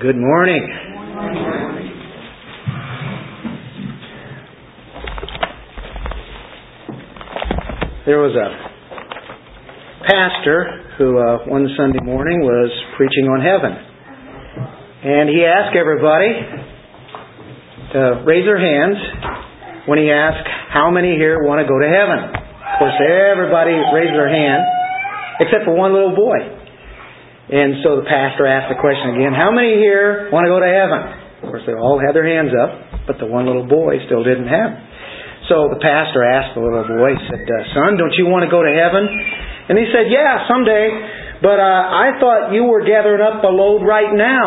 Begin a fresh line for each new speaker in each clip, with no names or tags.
Good morning. There was a pastor who uh, one Sunday morning was preaching on heaven. And he asked everybody to raise their hands when he asked, How many here want to go to heaven? Of course, everybody raised their hand except for one little boy. And so the pastor asked the question again, How many here want to go to heaven? Of course, they all had their hands up, but the one little boy still didn't have. So the pastor asked the little boy, he said, uh, Son, don't you want to go to heaven? And he said, Yeah, someday. But uh, I thought you were gathering up a load right now.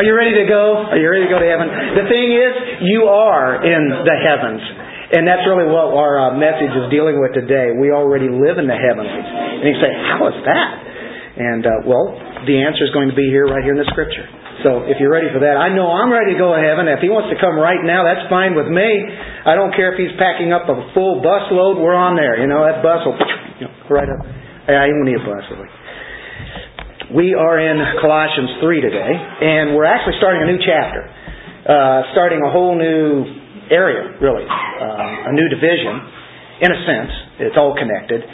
Are you ready to go? Are you ready to go to heaven? The thing is, you are in the heavens. And that's really what our uh, message is dealing with today. We already live in the heavens. And you say, How is that? And, uh, well, the answer is going to be here right here in the Scripture. So if you're ready for that, I know I'm ready to go to heaven. If he wants to come right now, that's fine with me. I don't care if he's packing up a full bus load. We're on there. You know, that bus will you know, right up. I don't need a bus, really. We are in Colossians 3 today, and we're actually starting a new chapter. Uh, starting a whole new area, really. Uh, a new division in a sense. It's all connected.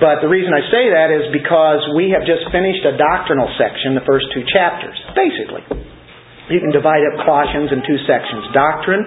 But the reason I say that is because we have just finished a doctrinal section, the first two chapters, basically. You can divide up Colossians in two sections doctrine,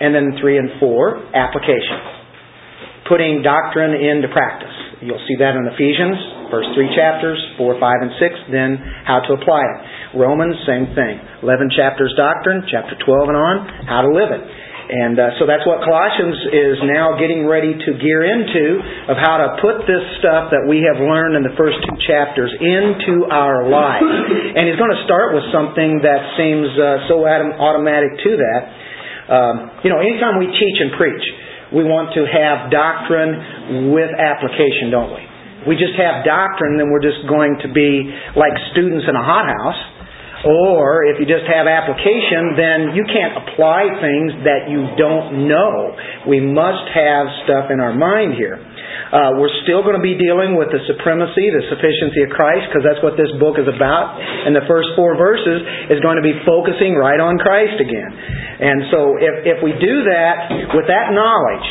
and then three and four, application. Putting doctrine into practice. You'll see that in Ephesians, first three chapters, four, five, and six, then how to apply it. Romans, same thing. 11 chapters doctrine, chapter 12 and on, how to live it. And uh, so that's what Colossians is now getting ready to gear into of how to put this stuff that we have learned in the first two chapters into our life. And he's going to start with something that seems uh, so automatic to that. Um, you know, anytime we teach and preach, we want to have doctrine with application, don't we? We just have doctrine, then we're just going to be like students in a hothouse or if you just have application, then you can't apply things that you don't know. We must have stuff in our mind here. Uh, we're still going to be dealing with the supremacy, the sufficiency of Christ, because that's what this book is about. And the first four verses is going to be focusing right on Christ again. And so if, if we do that with that knowledge,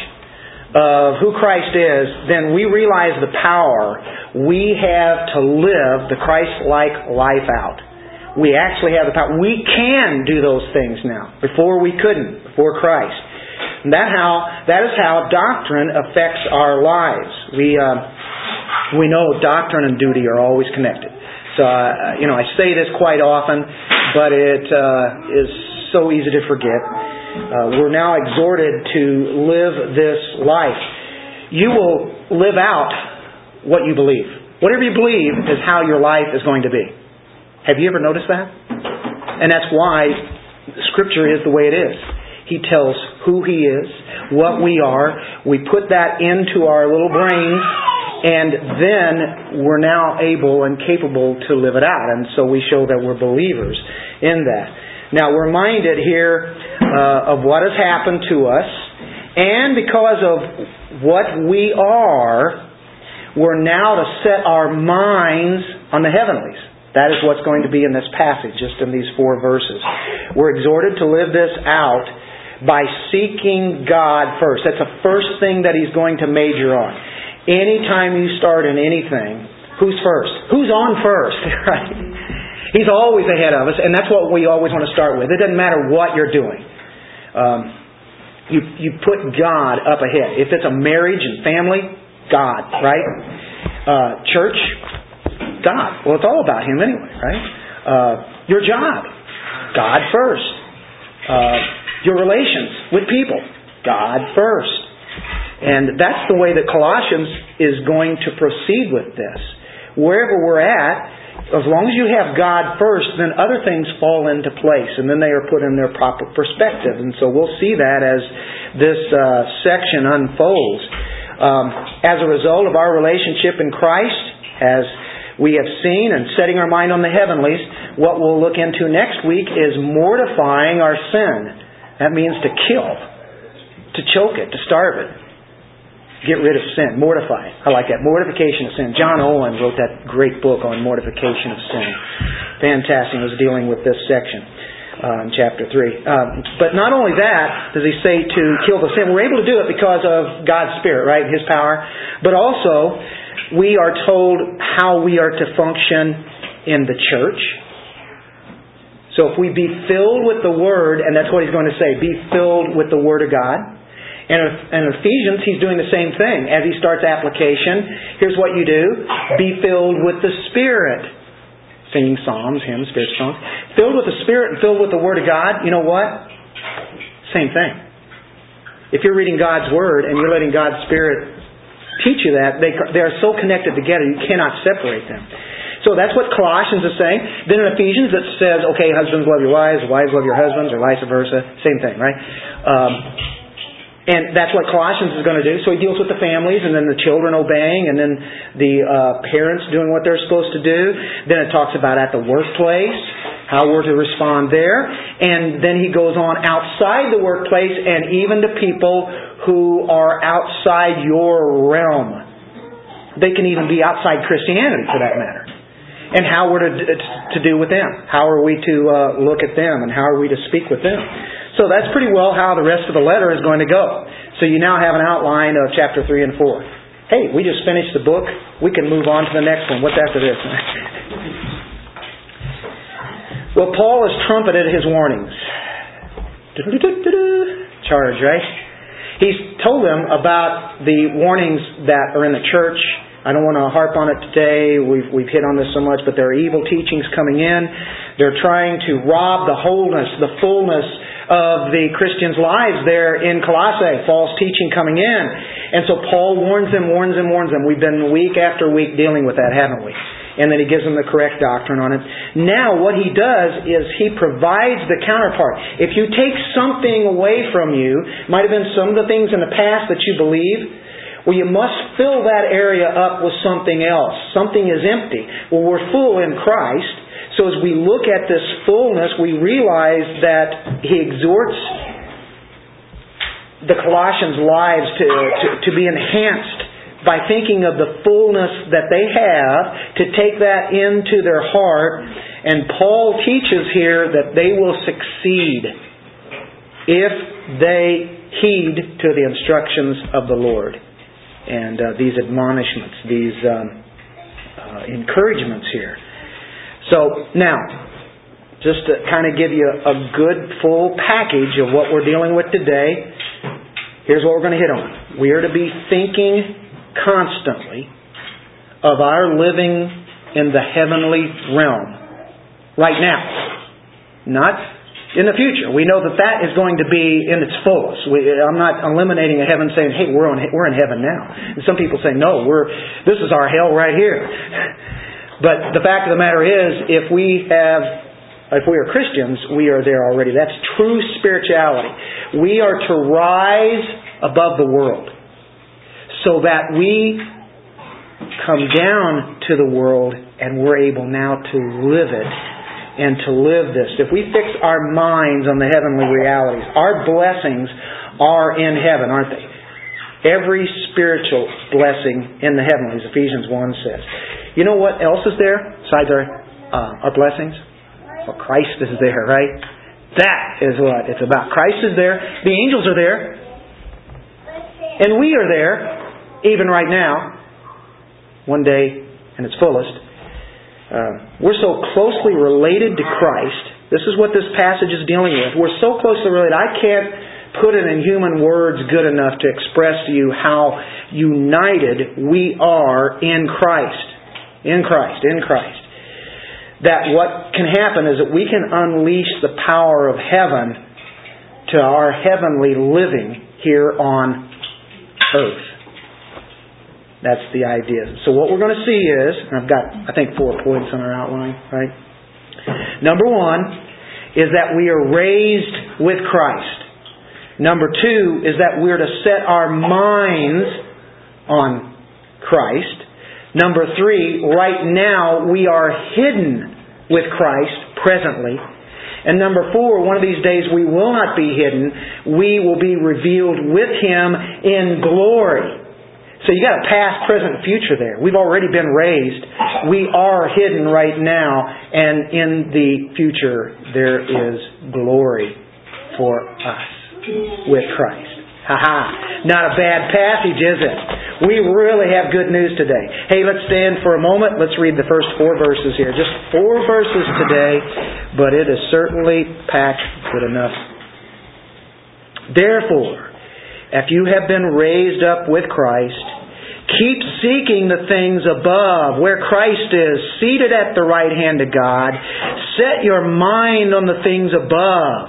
of who Christ is, then we realize the power we have to live the Christ like life out. We actually have the power. We can do those things now. Before we couldn't, before Christ. And that how that is how doctrine affects our lives. We uh, we know doctrine and duty are always connected. So uh, you know I say this quite often, but it uh, is so easy to forget. Uh, we're now exhorted to live this life. You will live out what you believe. Whatever you believe is how your life is going to be. Have you ever noticed that? And that's why Scripture is the way it is. He tells who He is, what we are. We put that into our little brains, and then we're now able and capable to live it out. And so we show that we're believers in that. Now, we're reminded here uh, of what has happened to us, and because of what we are, we're now to set our minds on the heavenlies. That is what's going to be in this passage, just in these four verses. We're exhorted to live this out by seeking God first. That's the first thing that He's going to major on. Anytime you start in anything, who's first? Who's on first? Right? He's always ahead of us, and that's what we always want to start with. It doesn't matter what you're doing. Um, you, you put God up ahead. If it's a marriage and family, God, right? Uh, church, God. Well, it's all about Him anyway, right? Uh, your job, God first. Uh, your relations with people, God first. And that's the way that Colossians is going to proceed with this. Wherever we're at, as long as you have God first, then other things fall into place, and then they are put in their proper perspective. And so we'll see that as this uh, section unfolds. Um, as a result of our relationship in Christ, as we have seen and setting our mind on the heavenlies. What we'll look into next week is mortifying our sin. That means to kill, to choke it, to starve it. Get rid of sin. Mortify. I like that. Mortification of sin. John Owen wrote that great book on mortification of sin. Fantastic. He was dealing with this section uh, in chapter 3. Um, but not only that does he say to kill the sin. We're able to do it because of God's Spirit, right? His power. But also, we are told how we are to function in the church. So if we be filled with the Word, and that's what he's going to say, be filled with the Word of God. And in Ephesians, he's doing the same thing. As he starts application, here's what you do be filled with the Spirit. Singing psalms, hymns, spirit songs. Filled with the Spirit and filled with the Word of God, you know what? Same thing. If you're reading God's Word and you're letting God's Spirit teach you that, they, they are so connected together, you cannot separate them. So that's what Colossians is saying. Then in Ephesians it says, okay, husbands love your wives, wives love your husbands, or vice versa. Same thing, right? Um, and that's what Colossians is going to do. So he deals with the families and then the children obeying and then the uh, parents doing what they're supposed to do. Then it talks about at the workplace, how we're to respond there. And then he goes on outside the workplace and even to people who are outside your realm. They can even be outside Christianity for that matter. And how we're to, to do with them. How are we to uh, look at them and how are we to speak with them. So that's pretty well how the rest of the letter is going to go. So you now have an outline of chapter 3 and 4. Hey, we just finished the book. We can move on to the next one. What's after this? well, Paul has trumpeted his warnings. Charge, right? He's told them about the warnings that are in the church. I don't want to harp on it today. We've, we've hit on this so much, but there are evil teachings coming in. They're trying to rob the wholeness, the fullness of the Christians' lives there in Colossae, false teaching coming in. And so Paul warns them, warns them, warns them. We've been week after week dealing with that, haven't we? And then he gives them the correct doctrine on it. Now, what he does is he provides the counterpart. If you take something away from you, might have been some of the things in the past that you believe, well, you must fill that area up with something else. Something is empty. Well, we're full in Christ. So as we look at this fullness, we realize that he exhorts the Colossians' lives to, to, to be enhanced by thinking of the fullness that they have, to take that into their heart. And Paul teaches here that they will succeed if they heed to the instructions of the Lord. And uh, these admonishments, these um, uh, encouragements here. So now, just to kind of give you a good full package of what we're dealing with today, here's what we're going to hit on. We are to be thinking constantly of our living in the heavenly realm right now, not in the future. We know that that is going to be in its fullest. We, I'm not eliminating a heaven saying, "Hey, we're on we're in heaven now." And some people say, "No, we're this is our hell right here." But the fact of the matter is, if we have, if we are Christians, we are there already. That's true spirituality. We are to rise above the world so that we come down to the world and we're able now to live it and to live this. If we fix our minds on the heavenly realities, our blessings are in heaven, aren't they? Every spiritual blessing in the heavenlies, Ephesians 1 says. You know what else is there besides our uh, our blessings? Well, Christ is there, right? That is what it's about. Christ is there. The angels are there. And we are there, even right now, one day in its fullest. Uh, we're so closely related to Christ. This is what this passage is dealing with. We're so closely related. I can't put it in human words good enough to express to you how united we are in Christ. In Christ, in Christ. That what can happen is that we can unleash the power of heaven to our heavenly living here on earth. That's the idea. So what we're going to see is, I've got, I think, four points on our outline, right? Number one is that we are raised with Christ. Number two is that we're to set our minds on Christ. Number three, right now we are hidden with Christ presently. And number four, one of these days we will not be hidden. We will be revealed with Him in glory. So you got a past, present, future there. We've already been raised. We are hidden right now, and in the future there is glory for us with Christ. Haha. Not a bad passage, is it? We really have good news today. Hey, let's stand for a moment. Let's read the first four verses here. Just four verses today, but it is certainly packed good enough. Therefore, if you have been raised up with Christ, keep seeking the things above, where Christ is, seated at the right hand of God. Set your mind on the things above,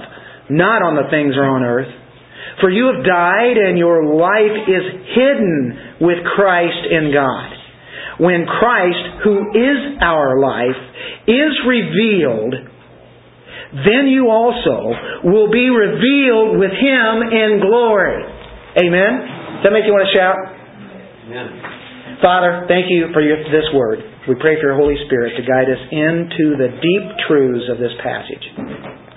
not on the things on earth. For you have died, and your life is hidden with Christ in God. When Christ, who is our life, is revealed, then you also will be revealed with Him in glory. Amen? Does that make you want to shout? Amen. Father, thank you for your, this word. We pray for your Holy Spirit to guide us into the deep truths of this passage.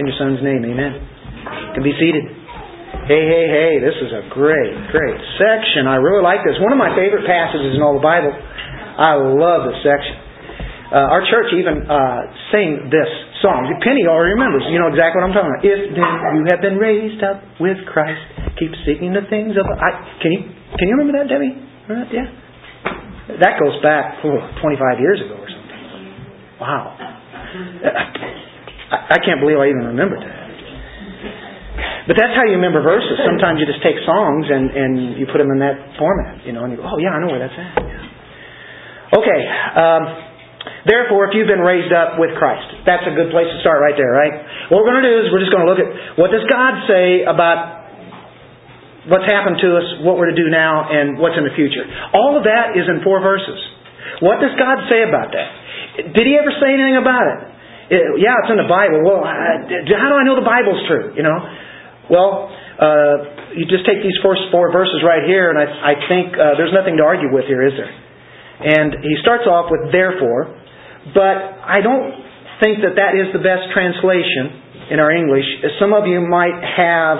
In your Son's name, amen. You can be seated. Hey, hey, hey, this is a great, great section. I really like this. One of my favorite passages in all the Bible. I love this section. Uh, our church even uh, sang this song. Penny already remembers. You know exactly what I'm talking about. If then you have been raised up with Christ, keep seeking the things of. I, can you can you remember that, Debbie? That? Yeah. That goes back oh, 25 years ago or something. Wow. I, I can't believe I even remembered that. But that's how you remember verses. Sometimes you just take songs and, and you put them in that format, you know, and you go, oh yeah, I know where that's at. Okay. Um, Therefore, if you've been raised up with Christ, that's a good place to start right there, right? What we're going to do is we're just going to look at what does God say about what's happened to us, what we're to do now, and what's in the future. All of that is in four verses. What does God say about that? Did He ever say anything about it? it yeah, it's in the Bible. Well, I, how do I know the Bible's true? You know, well, uh, you just take these first four verses right here, and I, I think uh, there's nothing to argue with here, is there? And he starts off with therefore, but I don't think that that is the best translation in our English. Some of you might have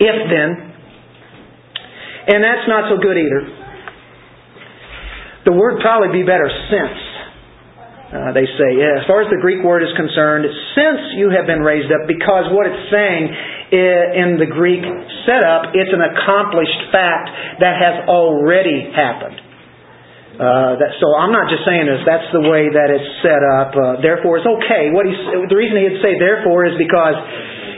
if then, and that's not so good either. The word probably be better since. Uh, they say, yeah, as far as the Greek word is concerned, since you have been raised up, because what it's saying in the Greek setup, it's an accomplished fact that has already happened. Uh, that, so I'm not just saying this. That's the way that it's set up. Uh, therefore, it's okay. What the reason he'd say therefore is because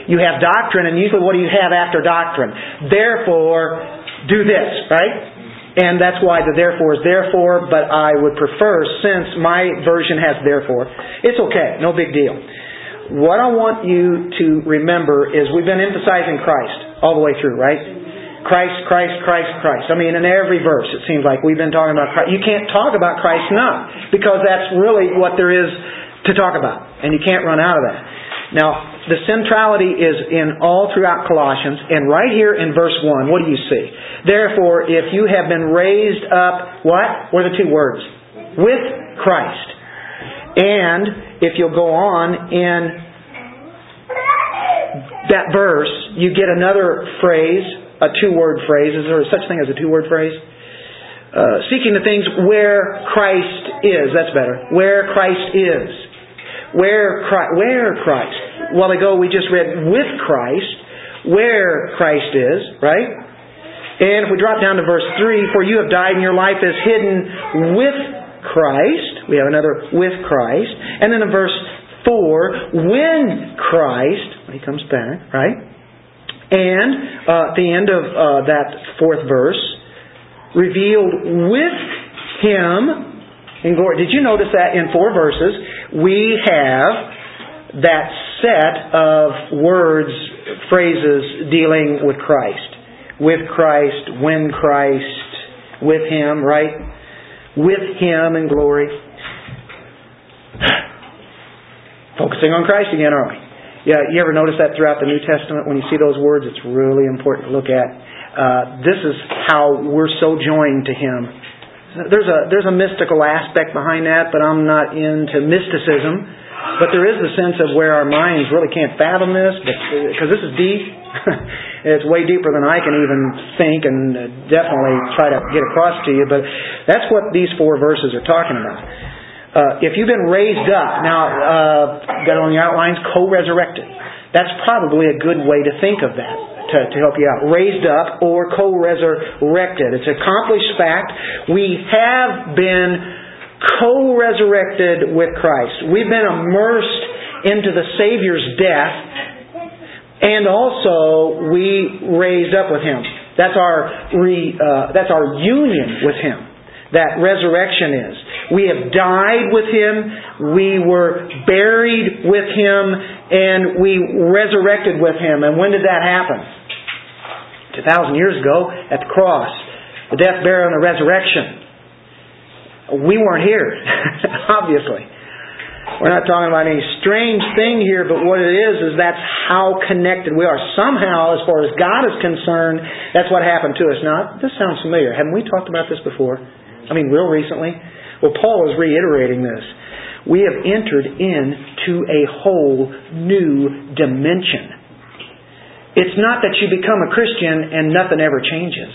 you have doctrine, and usually what do you have after doctrine? Therefore, do this, right? And that's why the therefore is therefore, but I would prefer, since my version has therefore, it's okay, no big deal. What I want you to remember is we've been emphasizing Christ all the way through, right? Christ, Christ, Christ, Christ. I mean, in every verse it seems like we've been talking about Christ. You can't talk about Christ enough because that's really what there is to talk about, and you can't run out of that. Now, the centrality is in all throughout Colossians, and right here in verse 1, what do you see? Therefore, if you have been raised up, what? What are the two words? With Christ. And if you'll go on in that verse, you get another phrase a two word phrase. Is there such thing as a two word phrase? Uh, seeking the things where Christ is. That's better. Where Christ is. Where Christ, where Christ. A while ago we just read with Christ, where Christ is, right? And if we drop down to verse 3, for you have died and your life is hidden with Christ. We have another with Christ. And then in verse 4, when Christ, when he comes back, right? And uh, at the end of uh, that fourth verse, revealed with him in glory. Did you notice that in four verses we have that set of words, phrases dealing with Christ? With Christ, when Christ, with him, right? With him in glory. Focusing on Christ again, aren't we? Yeah, you ever notice that throughout the New Testament? When you see those words, it's really important to look at. Uh, this is how we're so joined to Him. There's a there's a mystical aspect behind that, but I'm not into mysticism. But there is the sense of where our minds really can't fathom this, because this is deep, it's way deeper than I can even think and uh, definitely try to get across to you, but that's what these four verses are talking about. Uh, if you've been raised up, now, uh, got on your outlines, co-resurrected. That's probably a good way to think of that to, to help you out. Raised up or co-resurrected. It's an accomplished fact. We have been co-resurrected with Christ. We've been immersed into the Savior's death and also we raised up with Him. That's our re, uh, that's our union with Him. That resurrection is. We have died with Him, we were buried with Him, and we resurrected with Him. And when did that happen? 2,000 years ago at the cross. The death, burial, and the resurrection. We weren't here, obviously. We're not talking about any strange thing here, but what it is, is that's how connected we are. Somehow, as far as God is concerned, that's what happened to us. Now, this sounds familiar. Haven't we talked about this before? I mean, real recently? Well, Paul is reiterating this. We have entered into a whole new dimension. It's not that you become a Christian and nothing ever changes.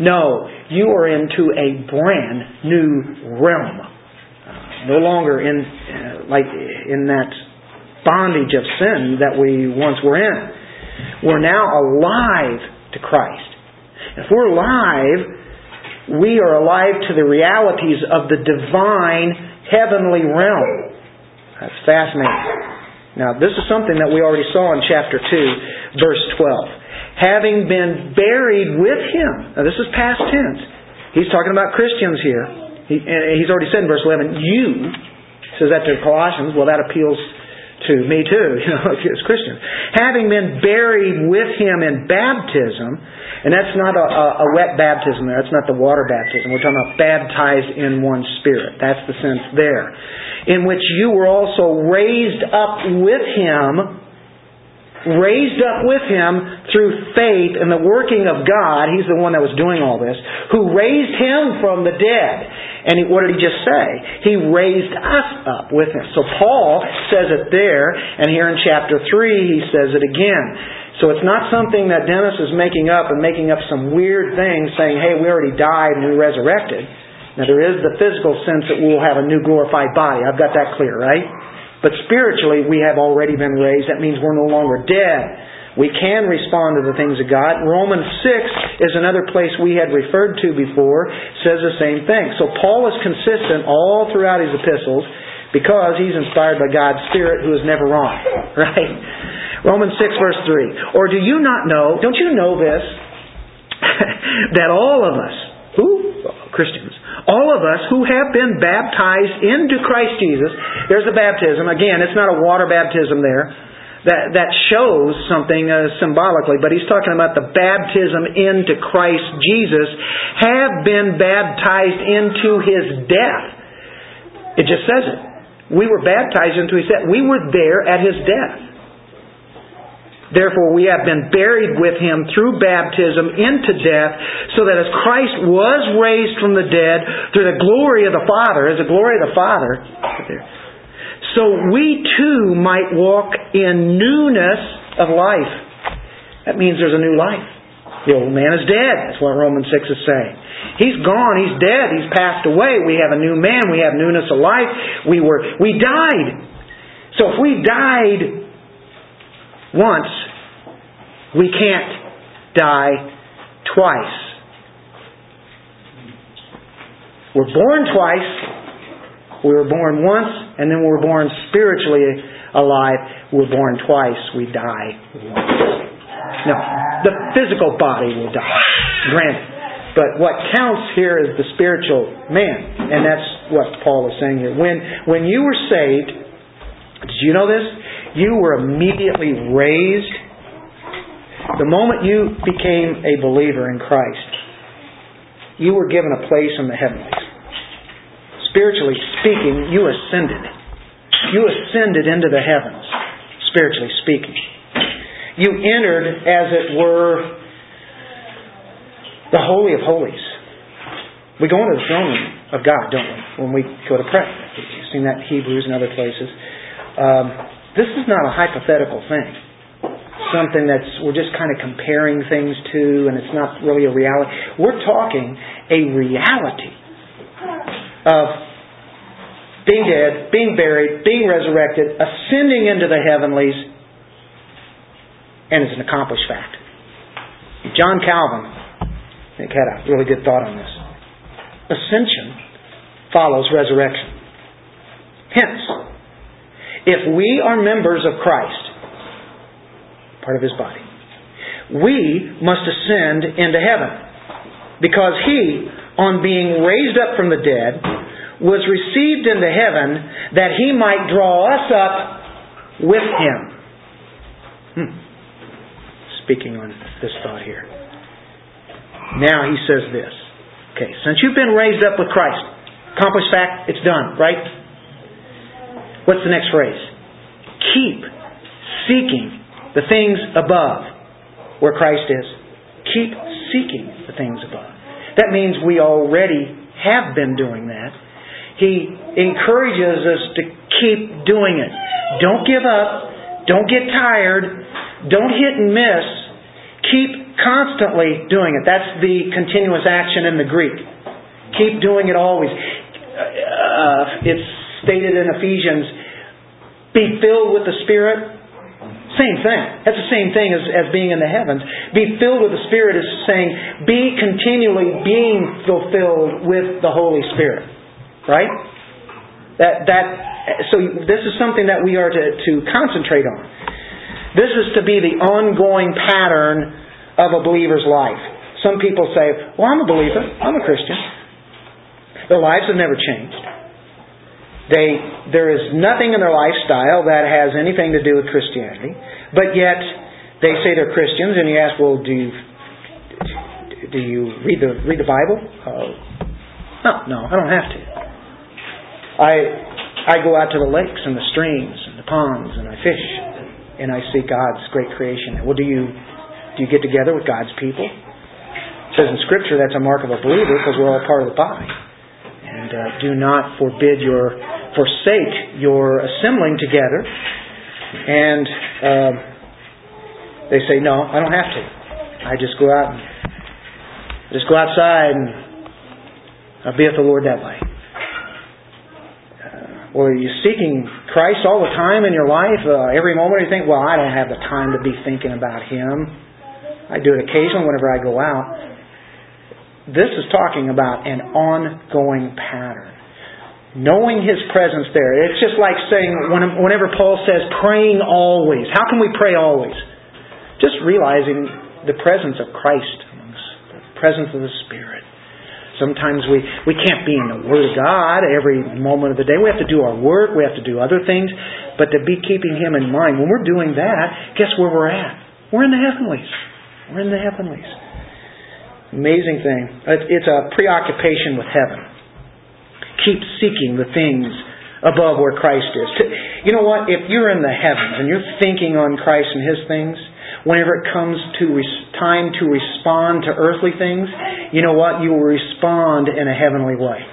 No, you are into a brand new realm. No longer in uh, like in that bondage of sin that we once were in. We're now alive to Christ. If we're alive, we are alive to the realities of the divine heavenly realm. That's fascinating. Now, this is something that we already saw in chapter 2, verse 12. Having been buried with him. Now, this is past tense. He's talking about Christians here. He, he's already said in verse 11, you, says that to Colossians. Well, that appeals to me too, you know, as Christians. Having been buried with him in baptism, and that's not a, a, a wet baptism there. That's not the water baptism. We're talking about baptized in one spirit. That's the sense there. In which you were also raised up with him raised up with him through faith and the working of God. He's the one that was doing all this. Who raised him from the dead. And he, what did he just say? He raised us up with him. So Paul says it there, and here in chapter 3 he says it again. So it's not something that Dennis is making up and making up some weird thing saying, hey, we already died and we resurrected. Now there is the physical sense that we'll have a new glorified body. I've got that clear, right? But spiritually, we have already been raised. That means we're no longer dead. We can respond to the things of God. Romans 6 is another place we had referred to before, says the same thing. So Paul is consistent all throughout his epistles because he's inspired by God's Spirit who is never wrong. Right? Romans 6 verse 3. Or do you not know, don't you know this, that all of us, who? Christians. All of us who have been baptized into Christ Jesus, there's the baptism. Again, it's not a water baptism there. That, that shows something uh, symbolically, but he's talking about the baptism into Christ Jesus, have been baptized into his death. It just says it. We were baptized into his death. We were there at his death. Therefore, we have been buried with him through baptism into death, so that as Christ was raised from the dead through the glory of the Father, as the glory of the Father, so we too might walk in newness of life. That means there's a new life. The old man is dead. That's what Romans 6 is saying. He's gone. He's dead. He's passed away. We have a new man. We have newness of life. We were, we died. So if we died once, we can't die twice. We're born twice. We were born once, and then we were born spiritually alive. We're born twice. We die once. No, the physical body will die, granted. But what counts here is the spiritual man, and that's what Paul is saying here. When when you were saved, did you know this? You were immediately raised the moment you became a believer in Christ, you were given a place in the heavens. Spiritually speaking, you ascended. You ascended into the heavens, spiritually speaking. You entered, as it were, the Holy of Holies. We go into the throne of God, don't we, when we go to pray? You've seen that in Hebrews and other places. Um, this is not a hypothetical thing. something that's we're just kind of comparing things to and it's not really a reality. We're talking a reality of being dead, being buried, being resurrected, ascending into the heavenlies, and it's an accomplished fact. John Calvin, I think, had a really good thought on this. Ascension follows resurrection. Hence, if we are members of Christ, part of his body, we must ascend into heaven. Because he, on being raised up from the dead, was received into heaven that he might draw us up with him. Hmm. Speaking on this thought here. Now he says this. Okay, since you've been raised up with Christ, accomplished fact, it's done, right? What's the next phrase? Keep seeking the things above where Christ is. Keep seeking the things above. That means we already have been doing that. He encourages us to keep doing it. Don't give up. Don't get tired. Don't hit and miss. Keep constantly doing it. That's the continuous action in the Greek. Keep doing it always. Uh, it's stated in Ephesians be filled with the Spirit. Same thing. That's the same thing as, as being in the heavens. Be filled with the Spirit is saying be continually being fulfilled with the Holy Spirit. Right? That, that, so this is something that we are to, to concentrate on. This is to be the ongoing pattern of a believer's life. Some people say, well, I'm a believer. I'm a Christian. Their lives have never changed. They, there is nothing in their lifestyle that has anything to do with Christianity, but yet they say they're Christians, and you ask, well, do you do you read the read the Bible? Uh, no, no, I don't have to. I I go out to the lakes and the streams and the ponds and I fish and I see God's great creation. Well, do you do you get together with God's people? It says in Scripture that's a mark of a believer because we're all part of the body. And uh, do not forbid your forsake your assembling together. And uh, they say, no, I don't have to. I just go out and just go outside and I'll be with the Lord that way. Uh, well, are you seeking Christ all the time in your life? Uh, every moment you think, well, I don't have the time to be thinking about Him. I do it occasionally whenever I go out. This is talking about an ongoing pattern knowing His presence there. It's just like saying, whenever Paul says praying always, how can we pray always? Just realizing the presence of Christ the presence of the Spirit. Sometimes we, we can't be in the Word of God every moment of the day. We have to do our work, we have to do other things, but to be keeping Him in mind. When we're doing that, guess where we're at? We're in the heavenlies. We're in the heavenlies. Amazing thing. It's a preoccupation with heaven keep seeking the things above where Christ is. You know what? If you're in the heavens and you're thinking on Christ and His things, whenever it comes to time to respond to earthly things, you know what? You will respond in a heavenly way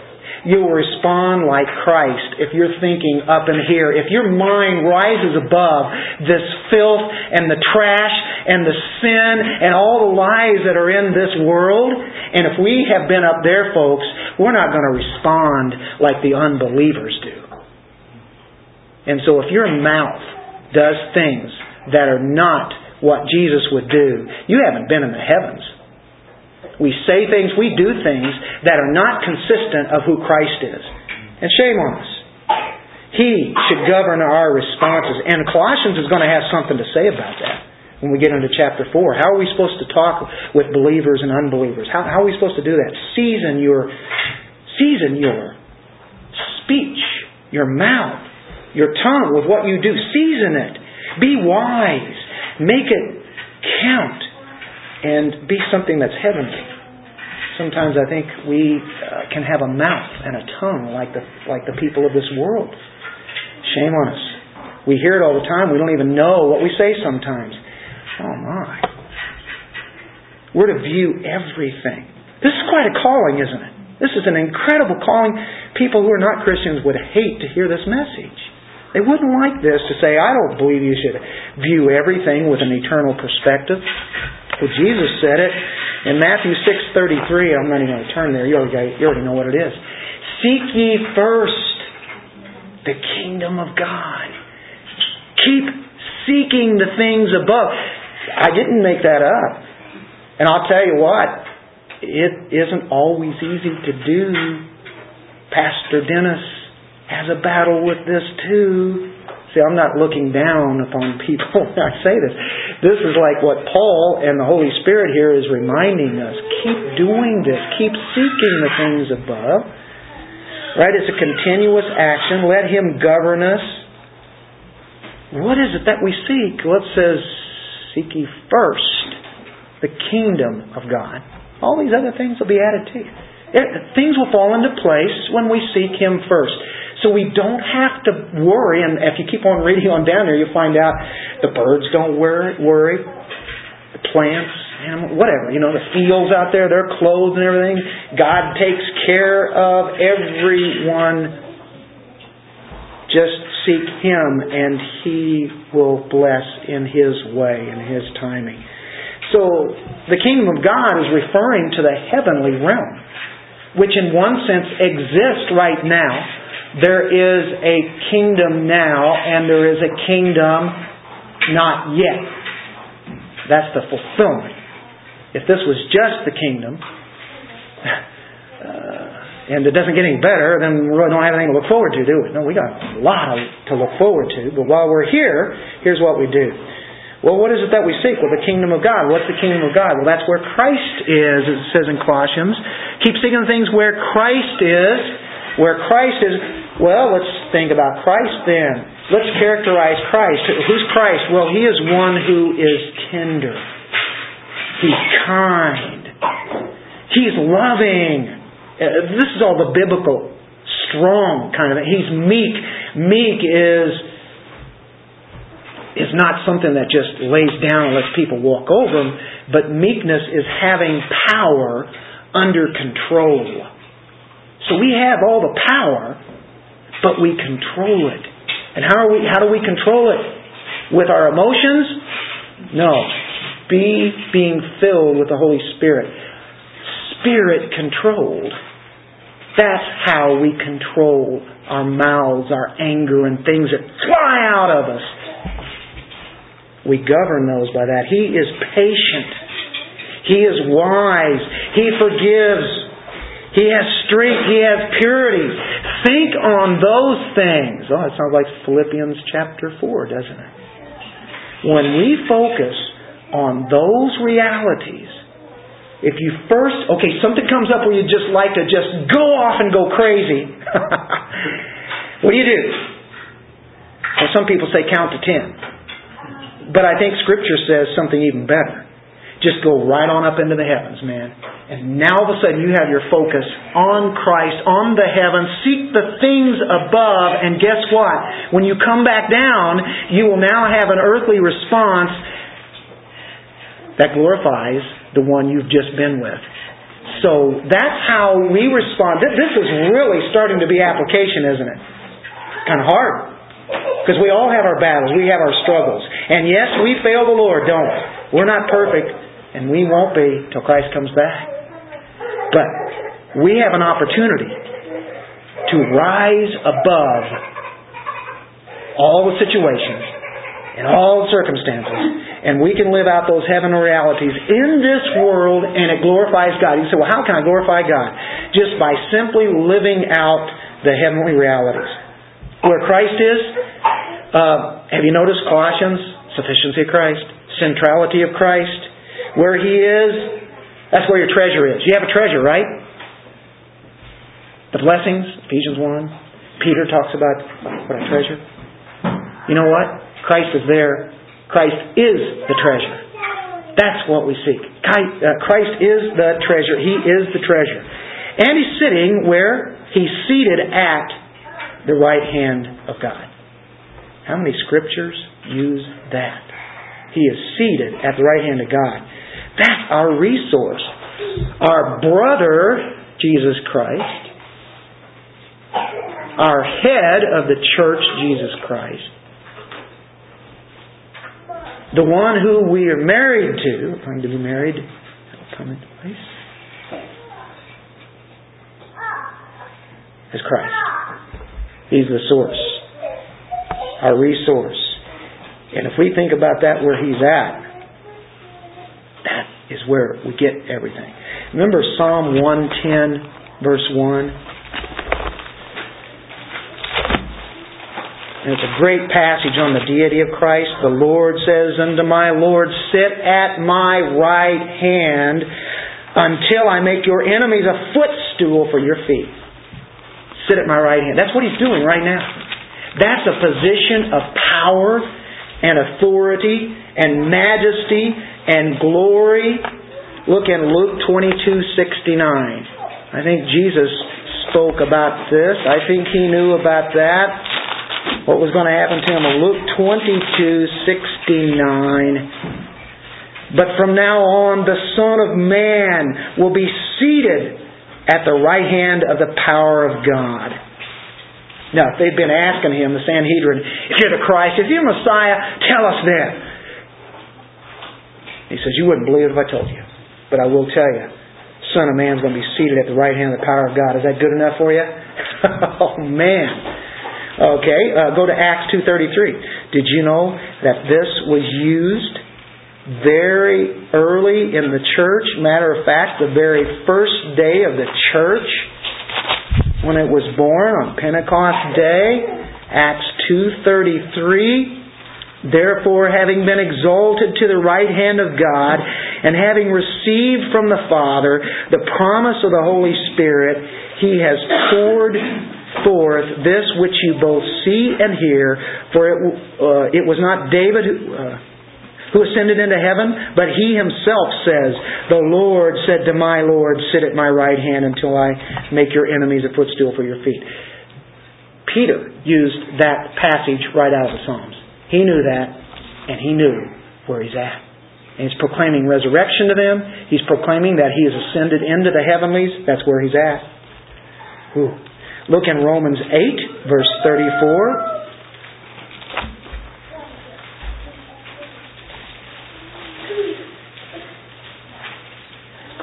you will respond like Christ if you're thinking up in here. If your mind rises above this filth and the trash and the sin and all the lies that are in this world, and if we have been up there, folks, we're not going to respond like the unbelievers do. And so if your mouth does things that are not what Jesus would do, you haven't been in the heavens. We say things, we do things that are not consistent of who Christ is. And shame on us. He should govern our responses. And Colossians is going to have something to say about that when we get into chapter 4. How are we supposed to talk with believers and unbelievers? How, how are we supposed to do that? Season your, season your speech, your mouth, your tongue with what you do. Season it. Be wise. Make it count and be something that's heavenly. Sometimes I think we uh, can have a mouth and a tongue like the like the people of this world. Shame on us. We hear it all the time. We don't even know what we say sometimes. Oh my. We're to view everything. This is quite a calling, isn't it? This is an incredible calling. People who are not Christians would hate to hear this message. They wouldn't like this to say, I don't believe you should view everything with an eternal perspective. Well, Jesus said it in Matthew 6.33. I'm not even going to turn there. You already, you already know what it is. Seek ye first the kingdom of God. Keep seeking the things above. I didn't make that up. And I'll tell you what, it isn't always easy to do. Pastor Dennis has a battle with this too. See, I'm not looking down upon people when I say this. This is like what Paul and the Holy Spirit here is reminding us. Keep doing this. Keep seeking the things above. Right? It's a continuous action. Let Him govern us. What is it that we seek? Well, it says, Seek ye first the kingdom of God. All these other things will be added to you. Things will fall into place when we seek Him first. So we don't have to worry, and if you keep on reading on down there, you'll find out the birds don't worry, worry the plants, animals, whatever. You know, the fields out there, their clothes and everything. God takes care of everyone. Just seek Him, and He will bless in His way, in His timing. So, the kingdom of God is referring to the heavenly realm, which in one sense exists right now there is a kingdom now and there is a kingdom not yet. That's the fulfillment. If this was just the kingdom, uh, and it doesn't get any better, then we really don't have anything to look forward to, do we? No, we got a lot to look forward to. But while we're here, here's what we do. Well, what is it that we seek? Well, the kingdom of God. What's the kingdom of God? Well, that's where Christ is, it says in Colossians. Keep seeking things where Christ is where Christ is, well, let's think about Christ then. Let's characterize Christ. Who's Christ? Well, He is one who is tender. He's kind. He's loving. Uh, this is all the biblical, strong kind of. He's meek. Meek is is not something that just lays down and lets people walk over him, but meekness is having power under control. So we have all the power, but we control it. And how are we how do we control it? With our emotions? No. Be being filled with the Holy Spirit. Spirit controlled. That's how we control our mouths, our anger, and things that fly out of us. We govern those by that. He is patient. He is wise. He forgives. He has strength. He has purity. Think on those things. Oh, it sounds like Philippians chapter 4, doesn't it? When we focus on those realities, if you first, okay, something comes up where you just like to just go off and go crazy. what do you do? Well, some people say count to ten. But I think Scripture says something even better. Just go right on up into the heavens, man. And now all of a sudden you have your focus on Christ, on the heavens. Seek the things above, and guess what? When you come back down, you will now have an earthly response that glorifies the one you've just been with. So that's how we respond. This is really starting to be application, isn't it? Kind of hard. Because we all have our battles, we have our struggles. And yes, we fail the Lord, don't we? We're not perfect and we won't be till Christ comes back. But we have an opportunity to rise above all the situations and all the circumstances, and we can live out those heavenly realities in this world, and it glorifies God. You say, well, how can I glorify God? Just by simply living out the heavenly realities. Where Christ is, uh, have you noticed Colossians? Sufficiency of Christ, centrality of Christ, where He is, that's where your treasure is. You have a treasure, right? The blessings, Ephesians 1. Peter talks about what a treasure. You know what? Christ is there. Christ is the treasure. That's what we seek. Uh, Christ is the treasure. He is the treasure. And He's sitting where He's seated at the right hand of God. How many scriptures use that? He is seated at the right hand of God. That's our resource. Our brother, Jesus Christ, our head of the church, Jesus Christ, the one who we are married to, going to be married, that'll come into place, is Christ. He's the source, our resource. And if we think about that where He's at, that is where we get everything. Remember Psalm 110, verse 1? And it's a great passage on the deity of Christ. The Lord says unto my Lord, Sit at my right hand until I make your enemies a footstool for your feet. Sit at my right hand. That's what he's doing right now. That's a position of power and authority and majesty and glory. Look in Luke 22:69. I think Jesus spoke about this. I think he knew about that what was going to happen to him. Luke 22:69. But from now on, the Son of Man will be seated at the right hand of the power of God. Now, if they'd been asking him, the Sanhedrin, if you're the Christ, if you're Messiah, tell us then. He says, You wouldn't believe it if I told you. But I will tell you, Son of Man's going to be seated at the right hand of the power of God. Is that good enough for you? oh, man. Okay, uh, go to Acts 2.33. Did you know that this was used very early in the church? Matter of fact, the very first day of the church, when it was born on Pentecost Day, Acts 2.33, Therefore, having been exalted to the right hand of God, and having received from the Father the promise of the Holy Spirit, He has poured forth this which you both see and hear, for it, uh, it was not David who, uh, who ascended into heaven, but he himself says, The Lord said to my Lord, Sit at my right hand until I make your enemies a footstool for your feet. Peter used that passage right out of the Psalms. He knew that, and he knew where he's at. And he's proclaiming resurrection to them. He's proclaiming that he has ascended into the heavenlies. That's where he's at. Ooh. Look in Romans 8, verse 34.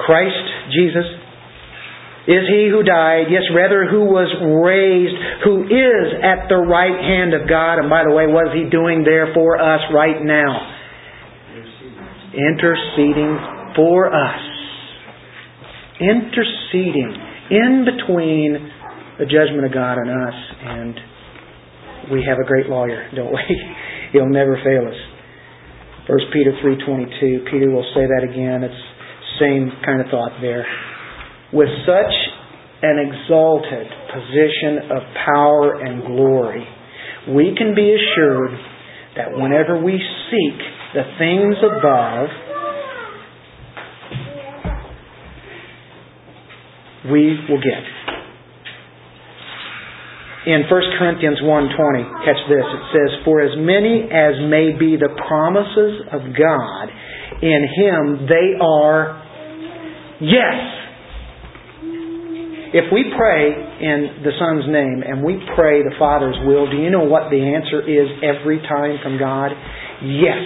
Christ Jesus is he who died, yes, rather who was raised, who is at the right hand of God. And by the way, what is he doing there for us right now? Interceding for us. Interceding in between the judgment of God on us, and we have a great lawyer, don't we? He'll never fail us. First Peter 3.22, Peter will say that again. It's same kind of thought there. With such an exalted position of power and glory, we can be assured that whenever we seek the things above, we will get in 1 Corinthians 1.20, catch this, it says, For as many as may be the promises of God, in Him they are yes. If we pray in the Son's name and we pray the Father's will, do you know what the answer is every time from God? Yes.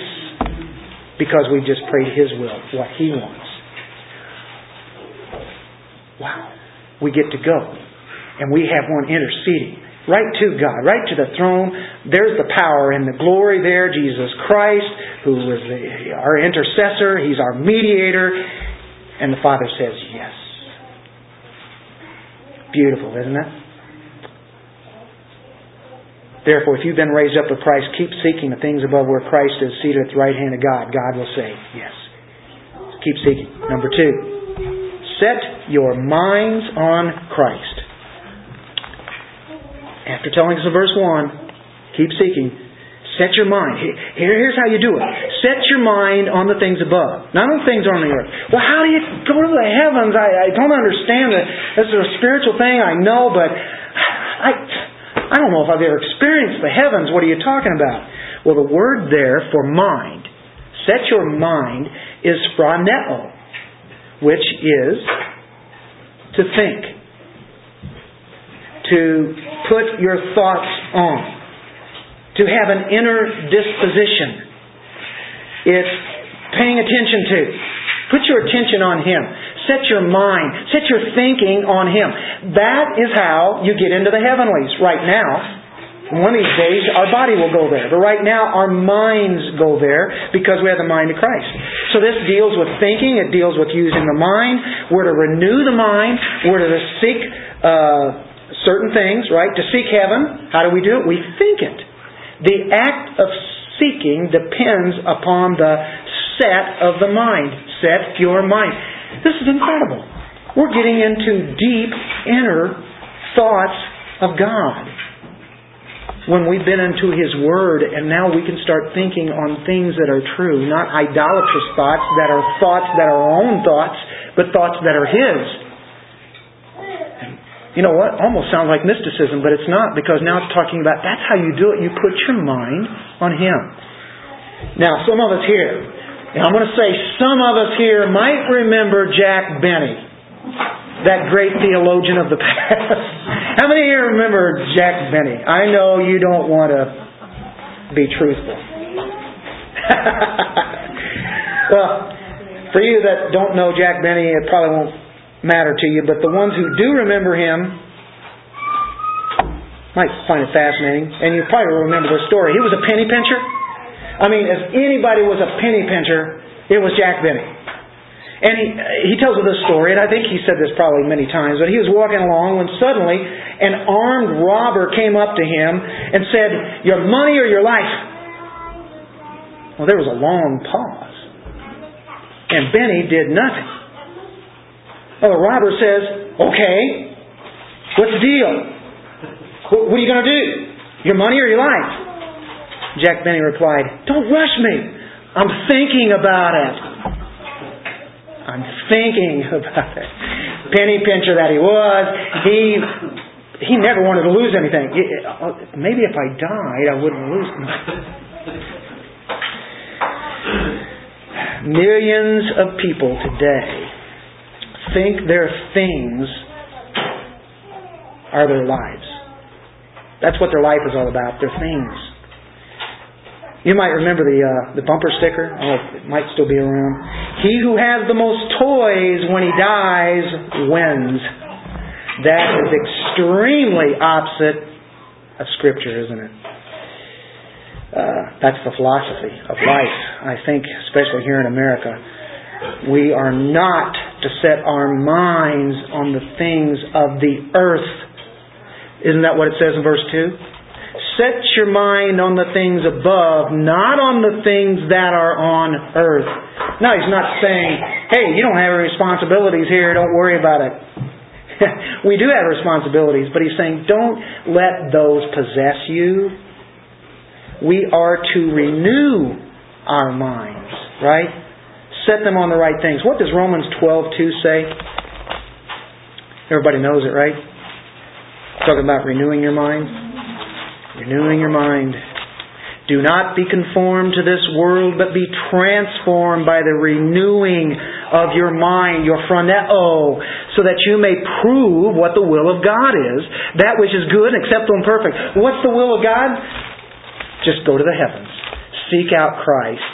Because we just prayed His will, what He wants. Wow. We get to go. And we have one interceding right to God, right to the throne. There's the power and the glory there. Jesus Christ, who was the, our intercessor, He's our mediator. And the Father says, Yes. Beautiful, isn't it? Therefore, if you've been raised up with Christ, keep seeking the things above where Christ is seated at the right hand of God. God will say, Yes. Keep seeking. Number two, set your minds on Christ. After telling us in verse 1, keep seeking. Set your mind. Here, here's how you do it. Set your mind on the things above, not on things on the earth. Well, how do you go to the heavens? I, I don't understand that. This is a spiritual thing, I know, but I, I don't know if I've ever experienced the heavens. What are you talking about? Well, the word there for mind, set your mind, is phroneo, which is to think to put your thoughts on, to have an inner disposition. It's paying attention to. Put your attention on Him. Set your mind, set your thinking on Him. That is how you get into the heavenlies right now. One of these days, our body will go there. But right now, our minds go there because we have the mind of Christ. So this deals with thinking. It deals with using the mind. We're to renew the mind. We're to seek uh, certain things, right? To seek heaven. How do we do it? We think it. The act of seeking depends upon the set of the mind. Set your mind. This is incredible. We're getting into deep inner thoughts of God when we've been into His Word and now we can start thinking on things that are true, not idolatrous thoughts that are thoughts that are our own thoughts, but thoughts that are His. You know what? Almost sounds like mysticism, but it's not because now it's talking about that's how you do it. You put your mind on Him. Now, some of us here, and I'm going to say some of us here might remember Jack Benny that great theologian of the past. How many you remember Jack Benny? I know you don't want to be truthful. well, for you that don't know Jack Benny, it probably won't matter to you, but the ones who do remember him might find it fascinating, and you probably remember the story. He was a penny pincher. I mean, if anybody was a penny pincher, it was Jack Benny. And he, he tells this story, and I think he said this probably many times, but he was walking along when suddenly an armed robber came up to him and said, Your money or your life? Well, there was a long pause. And Benny did nothing. Well, the robber says, Okay, what's the deal? What are you going to do? Your money or your life? Jack Benny replied, Don't rush me. I'm thinking about it. I'm thinking about it. Penny pincher that he was, he he never wanted to lose anything. Uh, maybe if I died, I wouldn't lose. Millions of people today think their things are their lives. That's what their life is all about, their things. You might remember the uh, the bumper sticker. Oh, it might still be around. He who has the most toys when he dies wins. That is extremely opposite of Scripture, isn't it? Uh, that's the philosophy of life. I think, especially here in America, we are not to set our minds on the things of the earth. Isn't that what it says in verse 2? set your mind on the things above, not on the things that are on earth. No, he's not saying, hey, you don't have any responsibilities here, don't worry about it. we do have responsibilities, but he's saying, don't let those possess you. We are to renew our minds, right? Set them on the right things. What does Romans 12:2 say? Everybody knows it, right? Talking about renewing your mind renewing your mind. Do not be conformed to this world, but be transformed by the renewing of your mind, your phroneo, so that you may prove what the will of God is, that which is good, acceptable, and perfect. What's the will of God? Just go to the heavens. Seek out Christ.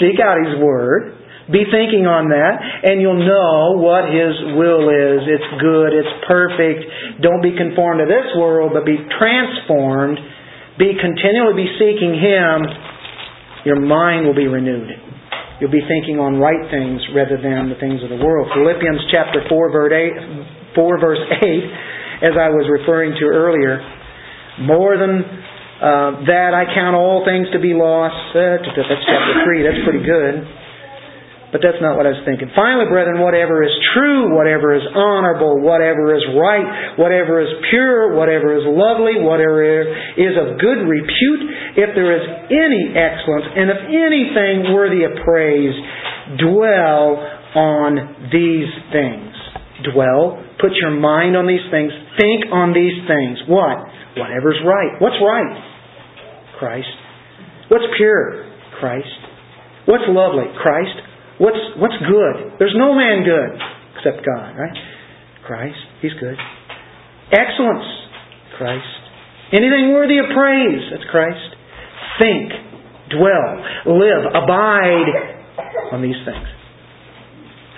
Seek out His Word. Be thinking on that, and you'll know what His will is. It's good, it's perfect. Don't be conformed to this world, but be transformed. Be continually be seeking Him. Your mind will be renewed. You'll be thinking on right things rather than the things of the world. Philippians chapter 4, verse 8, 4 verse 8 as I was referring to earlier. More than uh, that, I count all things to be lost. Uh, that's chapter 3. That's pretty good. But that's not what I was thinking. Finally, brethren, whatever is true, whatever is honorable, whatever is right, whatever is pure, whatever is lovely, whatever is of good repute, if there is any excellence, and if anything worthy of praise, dwell on these things. Dwell, put your mind on these things, think on these things. What? Whatever's right. What's right? Christ. What's pure? Christ. What's lovely? Christ. What's, what's good? There's no man good except God, right? Christ, He's good. Excellence, Christ. Anything worthy of praise, that's Christ. Think, dwell, live, abide on these things.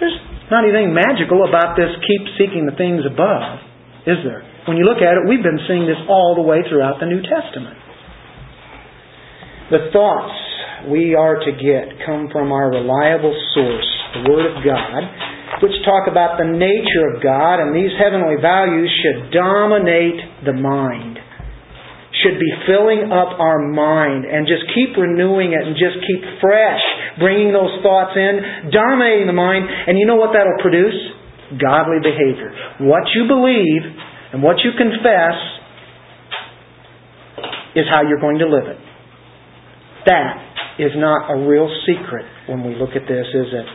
There's not anything magical about this keep seeking the things above, is there? When you look at it, we've been seeing this all the way throughout the New Testament. The thoughts we are to get come from our reliable source, the Word of God, which talk about the nature of God, and these heavenly values should dominate the mind should be filling up our mind and just keep renewing it and just keep fresh, bringing those thoughts in, dominating the mind. And you know what that'll produce? Godly behavior. What you believe and what you confess is how you're going to live it. That is not a real secret when we look at this, is it?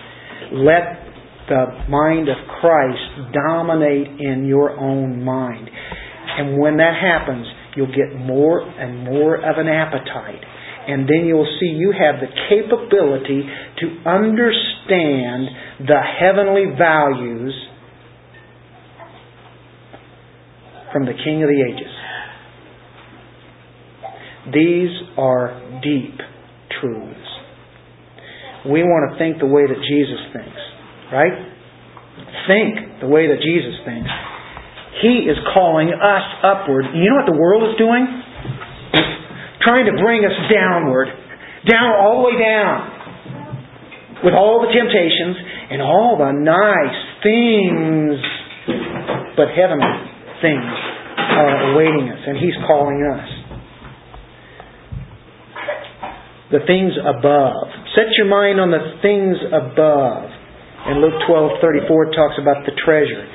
Let the mind of Christ dominate in your own mind. And when that happens, you'll get more and more of an appetite. And then you'll see you have the capability to understand the heavenly values from the King of the Ages. These are deep truths. We want to think the way that Jesus thinks, right? Think the way that Jesus thinks. He is calling us upward. You know what the world is doing? Trying to bring us downward. Down, all the way down. With all the temptations and all the nice things. But heavenly things are awaiting us, and He's calling us. The things above. Set your mind on the things above. And Luke 12:34 it talks about the treasure.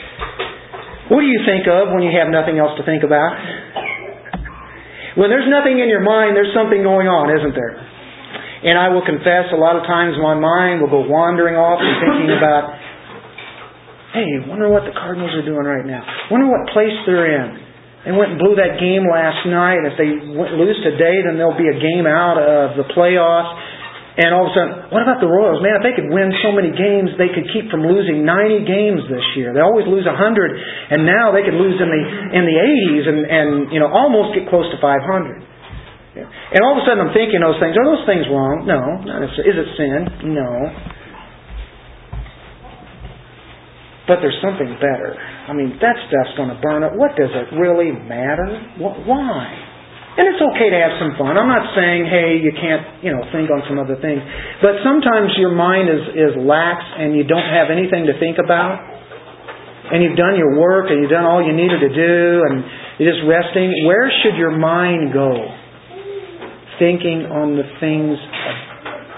What do you think of when you have nothing else to think about? When there's nothing in your mind, there's something going on, isn't there? And I will confess, a lot of times my mind will go wandering off and thinking about, hey, wonder what the Cardinals are doing right now. Wonder what place they're in. They went and blew that game last night. If they lose today, then there'll be a game out of the playoffs. And all of a sudden, what about the Royals? Man, if they could win so many games, they could keep from losing 90 games this year. They always lose 100, and now they could lose in the in the 80s and and you know almost get close to 500. And all of a sudden, I'm thinking those things. Are those things wrong? No. Not Is it sin? No. But there's something better. I mean, that stuff's going to burn up. What does it really matter? Why? And it's okay to have some fun. I'm not saying, hey, you can't, you know, think on some other things. But sometimes your mind is, is lax and you don't have anything to think about. And you've done your work and you've done all you needed to do and you're just resting. Where should your mind go? Thinking on the things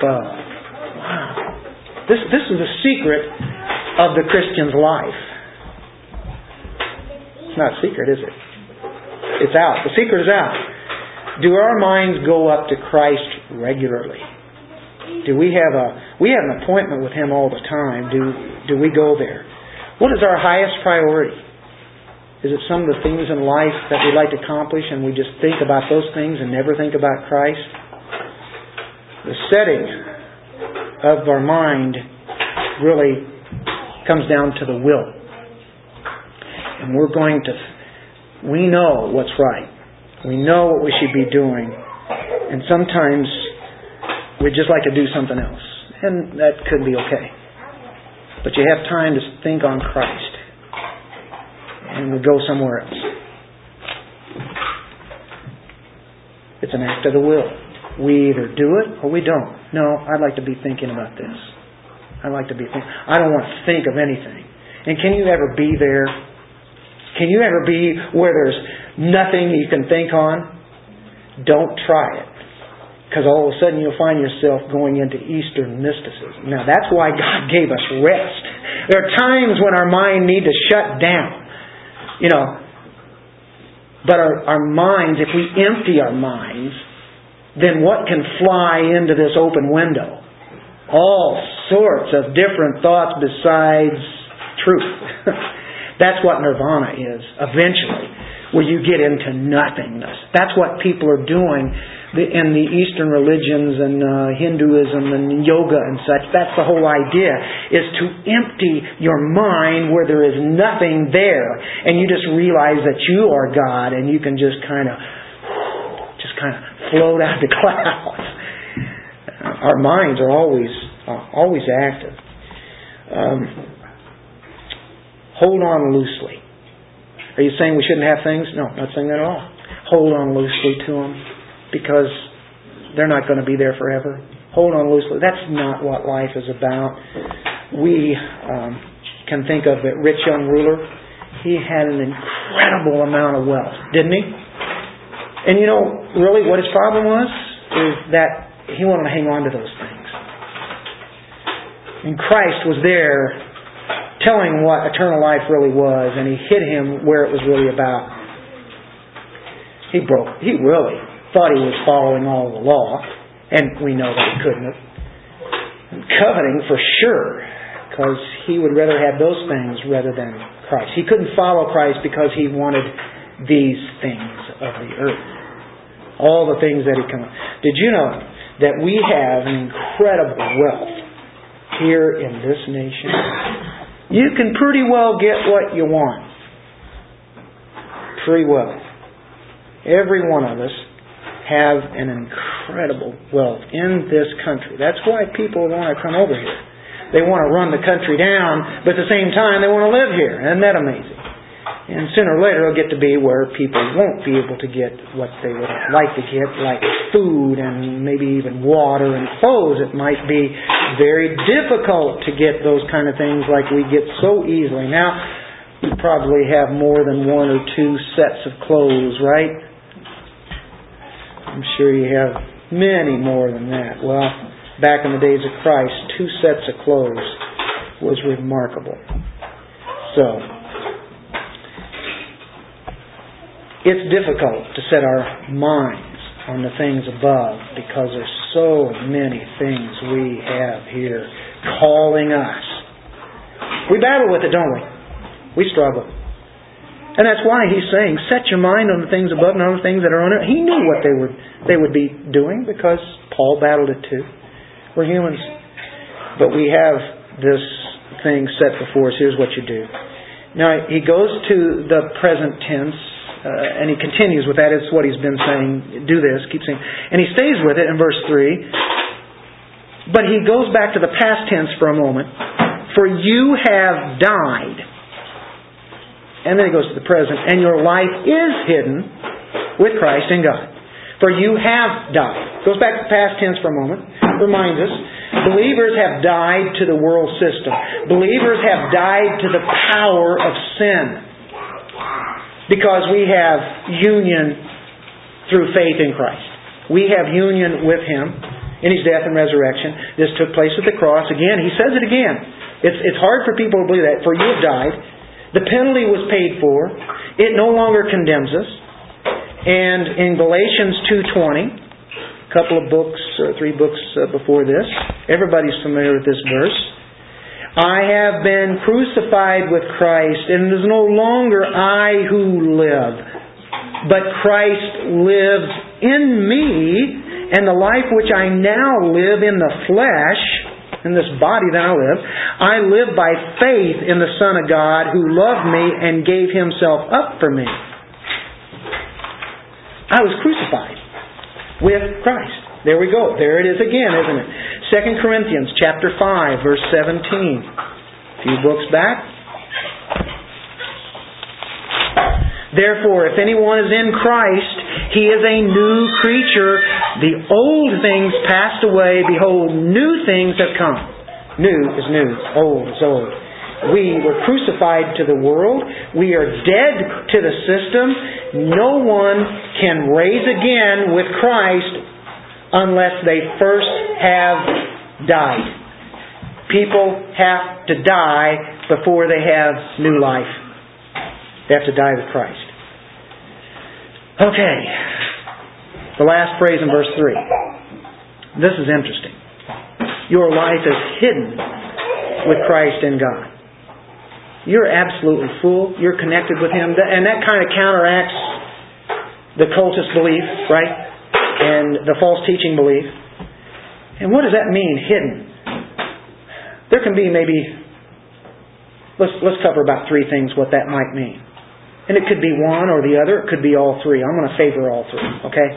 above. Wow. This, this is the secret of the Christian's life. It's not secret, is it? It's out. The secret is out. Do our minds go up to Christ regularly? Do we have a we have an appointment with Him all the time? Do do we go there? What is our highest priority? Is it some of the things in life that we'd like to accomplish and we just think about those things and never think about Christ? The setting of our mind really comes down to the will. And we're going to, we know what's right. We know what we should be doing. And sometimes we'd just like to do something else. And that could be okay. But you have time to think on Christ. And we go somewhere else. It's an act of the will. We either do it or we don't. No, I'd like to be thinking about this. I'd like to be thinking. I don't want to think of anything. And can you ever be there? Can you ever be where there's nothing you can think on, don't try it. Because all of a sudden you'll find yourself going into Eastern mysticism. Now that's why God gave us rest. There are times when our mind need to shut down. You know, but our, our minds, if we empty our minds, then what can fly into this open window? All sorts of different thoughts besides truth. That's what nirvana is, eventually where you get into nothingness. That's what people are doing in the Eastern religions and uh, Hinduism and yoga and such. That's the whole idea, is to empty your mind where there is nothing there, and you just realize that you are God, and you can just kind of, just kind of float out the clouds. Our minds are always, uh, always active. Um, hold on loosely. Are you saying we shouldn't have things? No, not saying that at all. Hold on loosely to them because they're not going to be there forever. Hold on loosely. That's not what life is about. We um, can think of the rich young ruler. He had an incredible amount of wealth, didn't he? And you know, really, what his problem was is that he wanted to hang on to those things. And Christ was there telling what eternal life really was, and he hit him where it was really about. He broke. He really thought he was following all the law, and we know that he couldn't have. Coveting for sure, because he would rather have those things rather than Christ. He couldn't follow Christ because he wanted these things of the earth. All the things that he come. Did you know that we have an incredible wealth here in this nation? You can pretty well get what you want. Pretty well. Every one of us have an incredible wealth in this country. That's why people want to come over here. They want to run the country down, but at the same time they want to live here. Isn't that amazing? And sooner or later it'll get to be where people won't be able to get what they would like to get, like food and maybe even water and clothes. It might be very difficult to get those kind of things like we get so easily. Now, we probably have more than one or two sets of clothes, right? I'm sure you have many more than that. Well, back in the days of Christ, two sets of clothes was remarkable. So, it's difficult to set our minds on the things above because there's so many things we have here calling us. We battle with it, don't we? We struggle. And that's why he's saying, set your mind on the things above and on the things that are on it. He knew what they would they would be doing because Paul battled it too. We're humans. But we have this thing set before us. Here's what you do. Now he goes to the present tense uh, and he continues with that. It's what he's been saying. Do this. Keep saying. And he stays with it in verse 3. But he goes back to the past tense for a moment. For you have died and then he goes to the present, and your life is hidden with Christ in God. For you have died. Goes back to the past tense for a moment. Reminds us. Believers have died to the world system. Believers have died to the power of sin. Because we have union through faith in Christ. We have union with Him in His death and resurrection. This took place at the cross. Again, He says it again. It's, it's hard for people to believe that. For you have died the penalty was paid for. It no longer condemns us. And in Galatians 2.20, a couple of books, or three books uh, before this, everybody's familiar with this verse. I have been crucified with Christ, and it is no longer I who live, but Christ lives in me, and the life which I now live in the flesh, in this body that I live. I live by faith in the Son of God who loved me and gave himself up for me. I was crucified with Christ. There we go. There it is again, isn't it? 2 Corinthians chapter 5 verse 17. A few books back. Therefore, if anyone is in Christ, he is a new creature. The old things passed away. Behold, new things have come. New is new. Old is old. We were crucified to the world. We are dead to the system. No one can raise again with Christ unless they first have died. People have to die before they have new life. They have to die with Christ. Okay. The last phrase in verse 3. This is interesting. Your life is hidden with Christ in God. You're absolutely full. You're connected with Him. And that kind of counteracts the cultist belief, right? And the false teaching belief. And what does that mean, hidden? There can be maybe, let's, let's cover about three things what that might mean. And it could be one or the other, it could be all three. I'm going to favor all three, okay?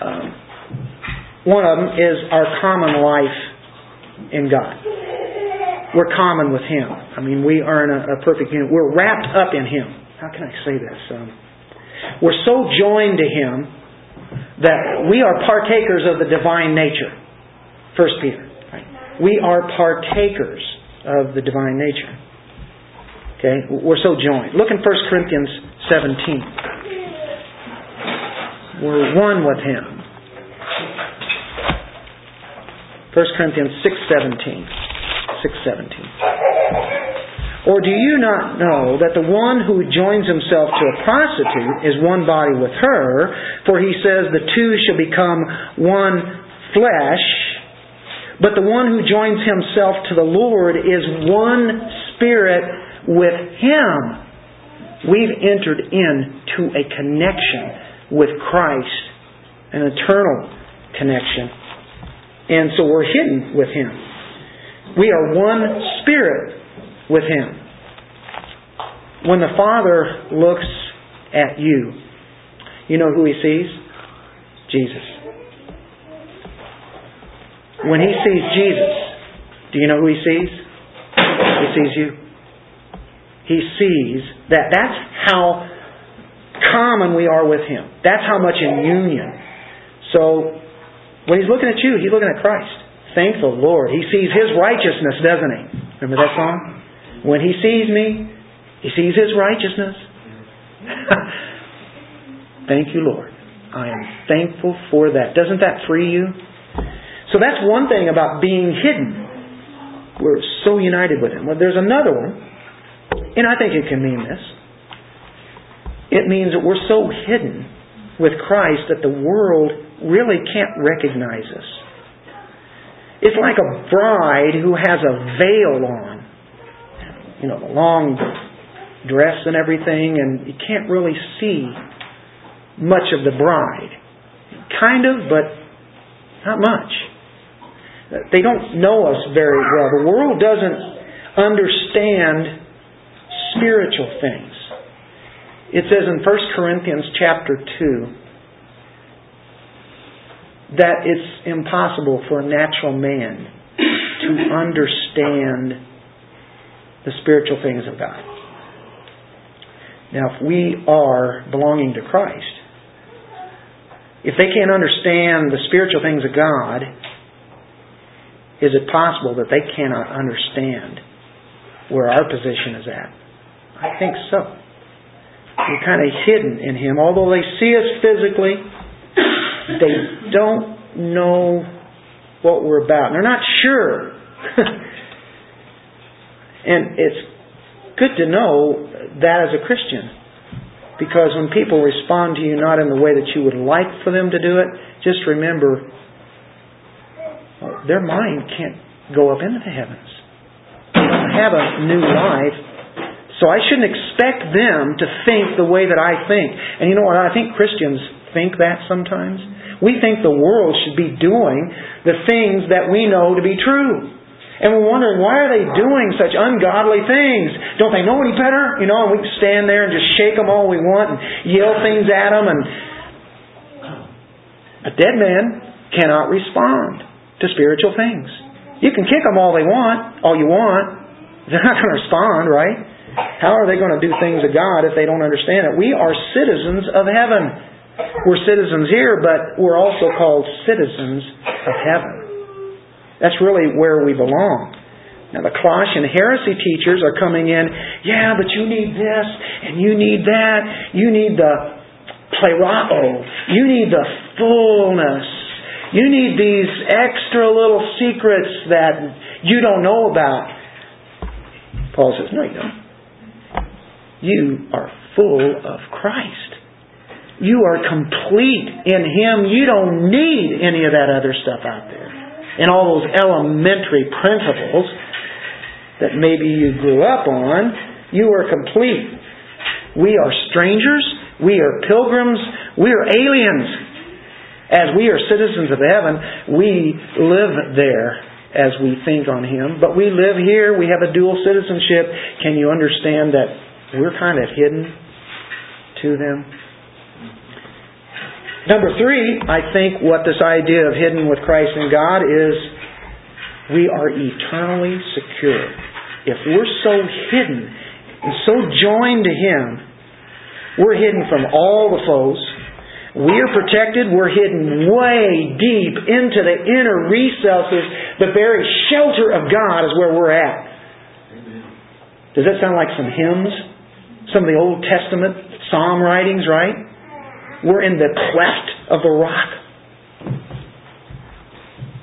Um, one of them is our common life in God. We're common with Him. I mean, we are in a, a perfect unit. We're wrapped up in Him. How can I say this? Um, we're so joined to Him that we are partakers of the divine nature. First Peter. Right? We are partakers of the divine nature. Okay? We're so joined. Look in 1 Corinthians 17. We're one with Him. 1 Corinthians 6.17. 6.17. Or do you not know that the one who joins himself to a prostitute is one body with her? For he says the two shall become one flesh. But the one who joins himself to the Lord is one spirit with him. We've entered into a connection with Christ, an eternal connection. And so we're hidden with him. We are one spirit with him. When the Father looks at you, you know who he sees? Jesus. When he sees Jesus, do you know who he sees? He sees you. He sees that that's how common we are with him. That's how much in union. So when he's looking at you, he's looking at Christ. Thank the Lord. He sees his righteousness, doesn't he? Remember that song? When he sees me, he sees his righteousness. Thank you, Lord. I am thankful for that. Doesn't that free you? So that's one thing about being hidden. We're so united with Him. Well, there's another one, and I think it can mean this. It means that we're so hidden with Christ that the world really can't recognize us. It's like a bride who has a veil on, you know, the long dress and everything, and you can't really see much of the bride. Kind of, but not much. They don't know us very well. The world doesn't understand spiritual things. It says in 1 Corinthians chapter 2 that it's impossible for a natural man to understand the spiritual things of God. Now, if we are belonging to Christ, if they can't understand the spiritual things of God, is it possible that they cannot understand where our position is at? I think so. We're kind of hidden in Him. Although they see us physically, they don't know what we're about. They're not sure. and it's good to know that as a Christian. Because when people respond to you not in the way that you would like for them to do it, just remember uh, their mind can't go up into the heavens. They don't have a new life. So I shouldn't expect them to think the way that I think. And you know what? I think Christians think that sometimes. We think the world should be doing the things that we know to be true. And we're wondering, why are they doing such ungodly things? Don't they know any better? You know, and we can stand there and just shake them all we want and yell things at them. And a dead man cannot respond to spiritual things. You can kick them all they want, all you want. They're not going to respond, right? How are they going to do things of God if they don't understand it? We are citizens of heaven. We're citizens here, but we're also called citizens of heaven. That's really where we belong. Now, the Colossian heresy teachers are coming in, yeah, but you need this, and you need that. You need the plerao. You need the fullness. You need these extra little secrets that you don't know about. Paul says, no, you don't. You are full of Christ. You are complete in Him. You don't need any of that other stuff out there and all those elementary principles that maybe you grew up on, you are complete. We are strangers. We are pilgrims. We are aliens. As we are citizens of heaven, we live there as we think on Him. But we live here, we have a dual citizenship. Can you understand that we're kind of hidden to them? Number three, I think what this idea of hidden with Christ and God is we are eternally secure. If we're so hidden and so joined to Him, we're hidden from all the foes. We are protected. We're hidden way deep into the inner recesses. The very shelter of God is where we're at. Does that sound like some hymns? Some of the Old Testament psalm writings, right? We're in the cleft of the rock.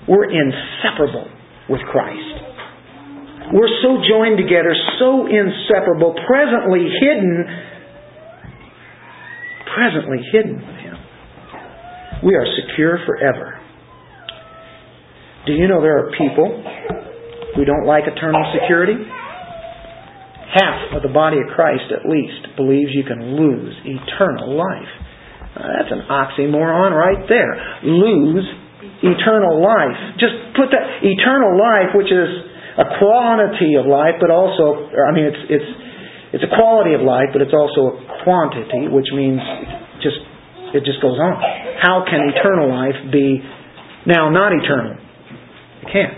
We're inseparable with Christ. We're so joined together, so inseparable, presently hidden, presently hidden with Him. We are secure forever. Do you know there are people who don't like eternal security? Half of the body of Christ, at least, believes you can lose eternal life. Uh, that's an oxymoron right there. Lose eternal life. Just put that eternal life, which is a quantity of life, but also, I mean, it's it's it's a quality of life, but it's also a quantity, which means just it just goes on. How can eternal life be now not eternal? It can't.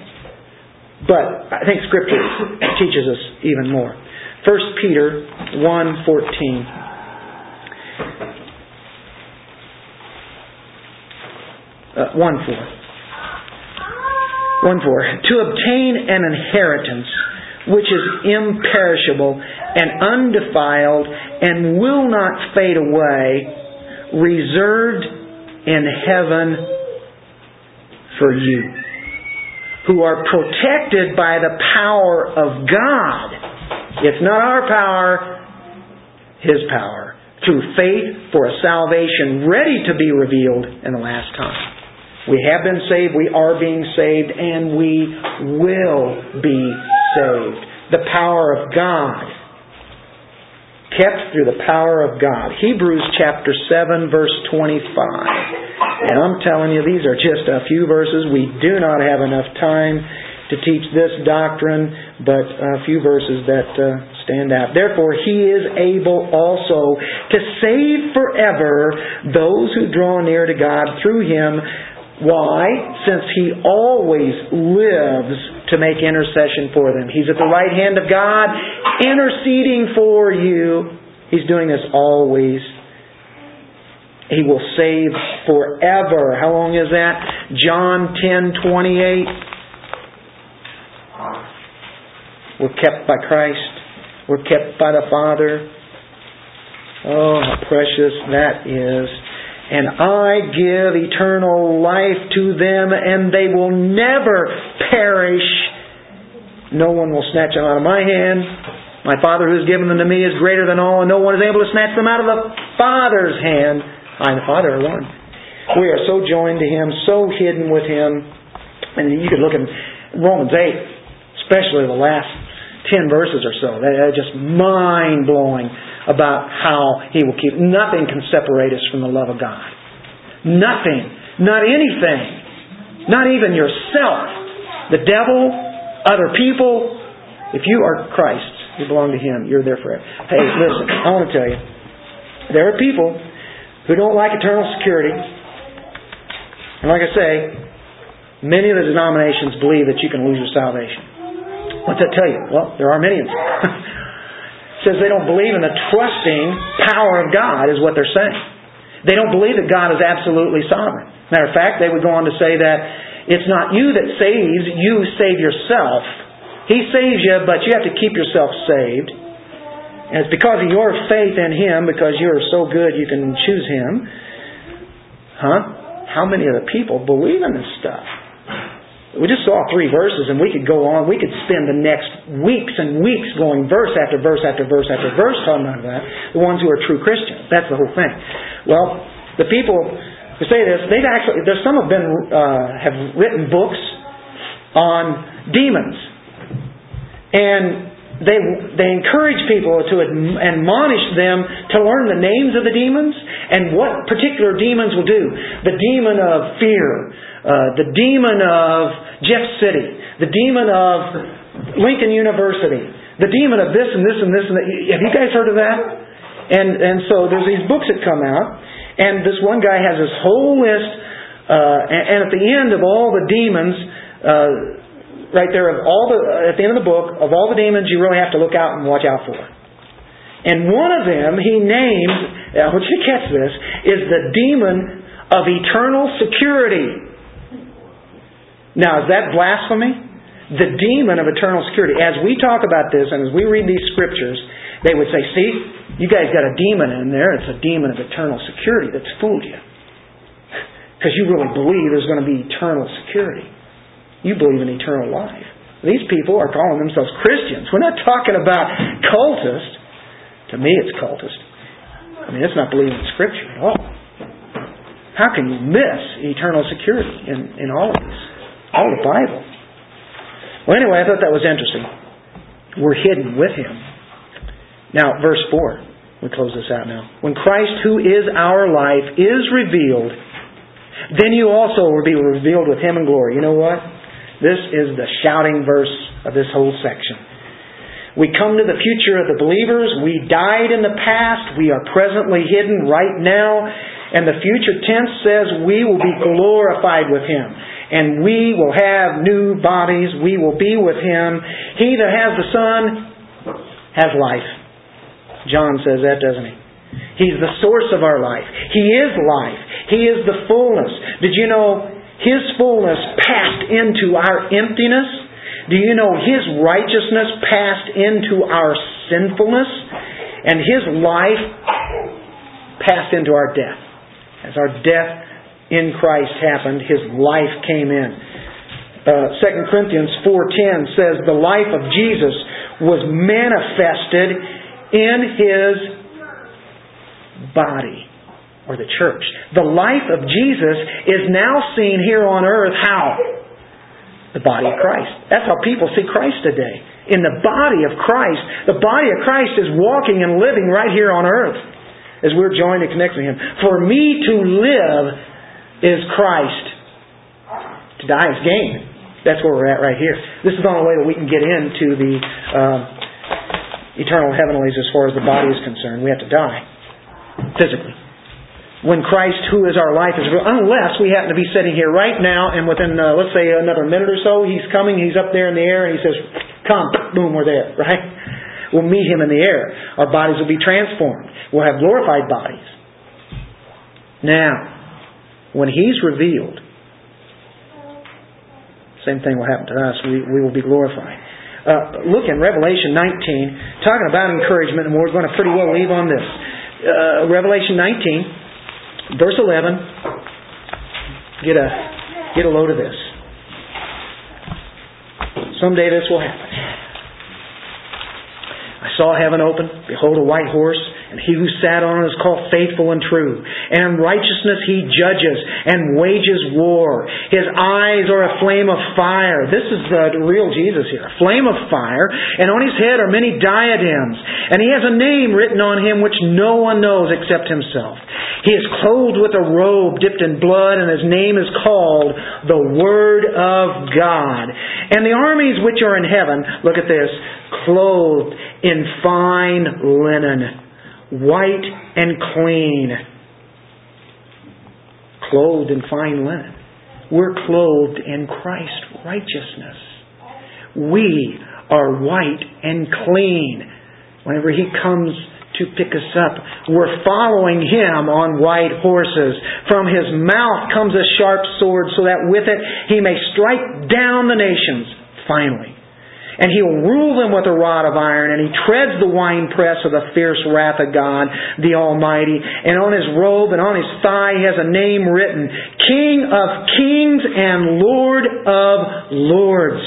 But I think Scripture teaches us even more. 1 Peter 1.14 Uh, 1 4. 1 4. To obtain an inheritance which is imperishable and undefiled and will not fade away, reserved in heaven for you, who are protected by the power of God. It's not our power, His power, through faith for a salvation ready to be revealed in the last time. We have been saved, we are being saved, and we will be saved. The power of God. Kept through the power of God. Hebrews chapter 7, verse 25. And I'm telling you, these are just a few verses. We do not have enough time to teach this doctrine, but a few verses that uh, stand out. Therefore, he is able also to save forever those who draw near to God through him why? Since He always lives to make intercession for them. He's at the right hand of God, interceding for you. He's doing this always. He will save forever. How long is that? John 10 28. We're kept by Christ. We're kept by the Father. Oh, how precious that is and I give eternal life to them, and they will never perish. No one will snatch them out of my hand. My Father who has given them to me is greater than all, and no one is able to snatch them out of the Father's hand. I and the Father are one. We are so joined to Him, so hidden with Him. And you could look at Romans 8, especially the last 10 verses or so. They're just mind blowing about how He will keep. Nothing can separate us from the love of God. Nothing. Not anything. Not even yourself. The devil, other people. If you are Christ, you belong to Him. You're there forever. Hey, listen, I want to tell you. There are people who don't like eternal security. And like I say, many of the denominations believe that you can lose your salvation. What's that tell you? Well, there are many of them. says they don't believe in the trusting power of God, is what they're saying. They don't believe that God is absolutely sovereign. Matter of fact, they would go on to say that it's not you that saves, you save yourself. He saves you, but you have to keep yourself saved. And it's because of your faith in Him, because you're so good you can choose Him. Huh? How many of the people believe in this stuff? We just saw three verses and we could go on. We could spend the next weeks and weeks going verse after verse after verse after verse talking about that. The ones who are true Christians. That's the whole thing. Well, the people who say this, they've actually, there's some have been, uh, have written books on demons. And they, they encourage people to admonish them to learn the names of the demons and what particular demons will do. The demon of fear, uh, the demon of Jeff City, the demon of Lincoln University, the demon of this and this and this and that. Have you guys heard of that? And, and so there's these books that come out, and this one guy has this whole list, uh, and, at the end of all the demons, uh, right there of all the at the end of the book of all the demons you really have to look out and watch out for. And one of them he names, I want you catch this, is the demon of eternal security. Now, is that blasphemy? The demon of eternal security. As we talk about this and as we read these scriptures, they would say, see, you guys got a demon in there. It's a demon of eternal security that's fooled you. Because you really believe there's going to be eternal security. You believe in eternal life. These people are calling themselves Christians. We're not talking about cultists. To me, it's cultist. I mean, it's not believing in Scripture at all. How can you miss eternal security in, in all of this? All the Bible. Well, anyway, I thought that was interesting. We're hidden with Him. Now, verse 4. We close this out now. When Christ, who is our life, is revealed, then you also will be revealed with Him in glory. You know what? This is the shouting verse of this whole section. We come to the future of the believers. We died in the past. We are presently hidden right now. And the future tense says we will be glorified with Him. And we will have new bodies. We will be with Him. He that has the Son has life. John says that, doesn't he? He's the source of our life. He is life. He is the fullness. Did you know his fullness passed into our emptiness. Do you know His righteousness passed into our sinfulness? And His life passed into our death. As our death in Christ happened, His life came in. Uh, 2 Corinthians 4.10 says, The life of Jesus was manifested in His body or the church. The life of Jesus is now seen here on earth how? The body of Christ. That's how people see Christ today. In the body of Christ. The body of Christ is walking and living right here on earth as we're joined and connected to Him. For me to live is Christ. To die is gain. That's where we're at right here. This is the only way that we can get into the uh, eternal heavenlies as far as the body is concerned. We have to die physically when Christ, who is our life, is real, unless we happen to be sitting here right now and within, uh, let's say, another minute or so, He's coming, He's up there in the air, and He says, Come, boom, we're there, right? We'll meet Him in the air. Our bodies will be transformed. We'll have glorified bodies. Now, when He's revealed, same thing will happen to us. We, we will be glorified. Uh, look in Revelation 19, talking about encouragement, and we're going to pretty well leave on this. Uh, Revelation 19. Verse 11, get a, get a load of this. Someday this will happen. I saw heaven open, behold a white horse, and he who sat on it is called faithful and true. And in righteousness he judges and wages war. His eyes are a flame of fire. This is the real Jesus here. A flame of fire. And on his head are many diadems. And he has a name written on him which no one knows except himself. He is clothed with a robe dipped in blood, and his name is called the Word of God. And the armies which are in heaven, look at this, clothed in fine linen white and clean, clothed in fine linen. We're clothed in Christ's righteousness. We are white and clean. Whenever He comes to pick us up, we're following Him on white horses. From His mouth comes a sharp sword so that with it He may strike down the nations finally and he will rule them with a rod of iron, and he treads the winepress of the fierce wrath of God, the Almighty. And on his robe and on his thigh he has a name written, King of Kings and Lord of Lords.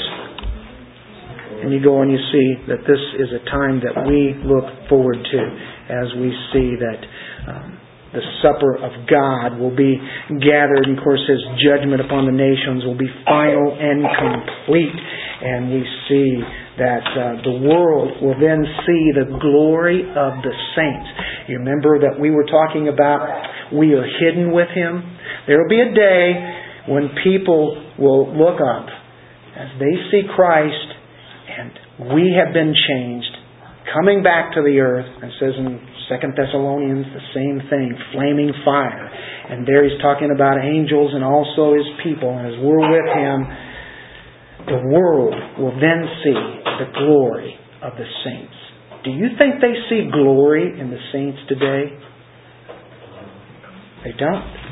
And you go and you see that this is a time that we look forward to as we see that um, the supper of God will be gathered. And of course, His judgment upon the nations will be final and complete. and we see that uh, the world will then see the glory of the saints. You remember that we were talking about we are hidden with Him? There will be a day when people will look up as they see Christ and we have been changed, coming back to the earth, and says in Second Thessalonians the same thing, flaming fire. And there he's talking about angels and also his people, and as we're with him, the world will then see the glory of the saints. Do you think they see glory in the saints today? They don't.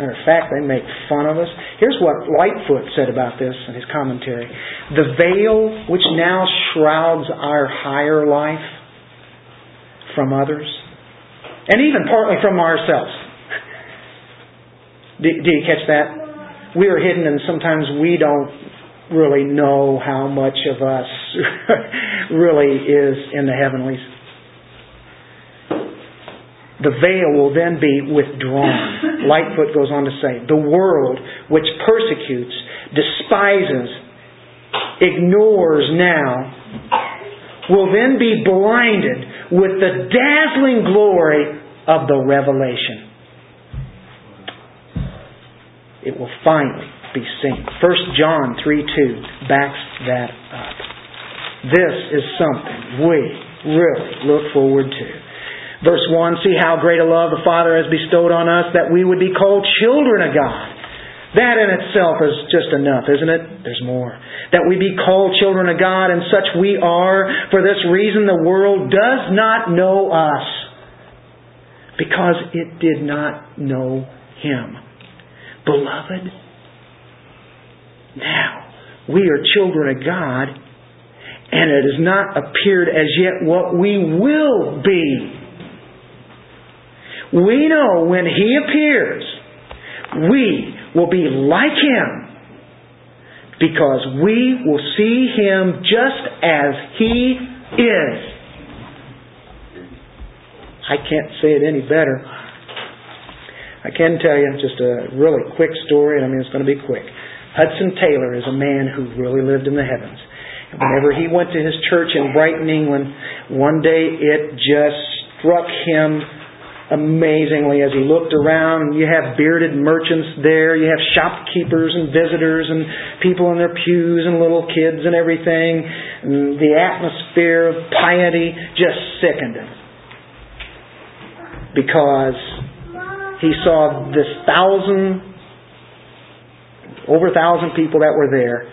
Matter of fact, they make fun of us. Here's what Lightfoot said about this in his commentary. The veil which now shrouds our higher life from others, and even partly from ourselves. Do, you catch that? We are hidden, and sometimes we don't really know how much of us really is in the heavenlies. The veil will then be withdrawn. Lightfoot goes on to say, the world which persecutes, despises, ignores now, will then be blinded with the dazzling glory of the revelation. It will finally be seen. 1 John 3 2 backs that up. This is something we really look forward to. Verse 1 See how great a love the Father has bestowed on us that we would be called children of God. That in itself is just enough, isn't it? There's more. That we be called children of God, and such we are. For this reason, the world does not know us, because it did not know Him. Beloved, now we are children of God, and it has not appeared as yet what we will be. We know when He appears, we will be like Him because we will see Him just as He is. I can't say it any better. I can tell you just a really quick story, and I mean it's going to be quick. Hudson Taylor is a man who really lived in the heavens. Whenever he went to his church in Brighton, England, one day it just struck him amazingly as he looked around. You have bearded merchants there, you have shopkeepers and visitors and people in their pews and little kids and everything. And the atmosphere of piety just sickened him. Because he saw this thousand, over a thousand people that were there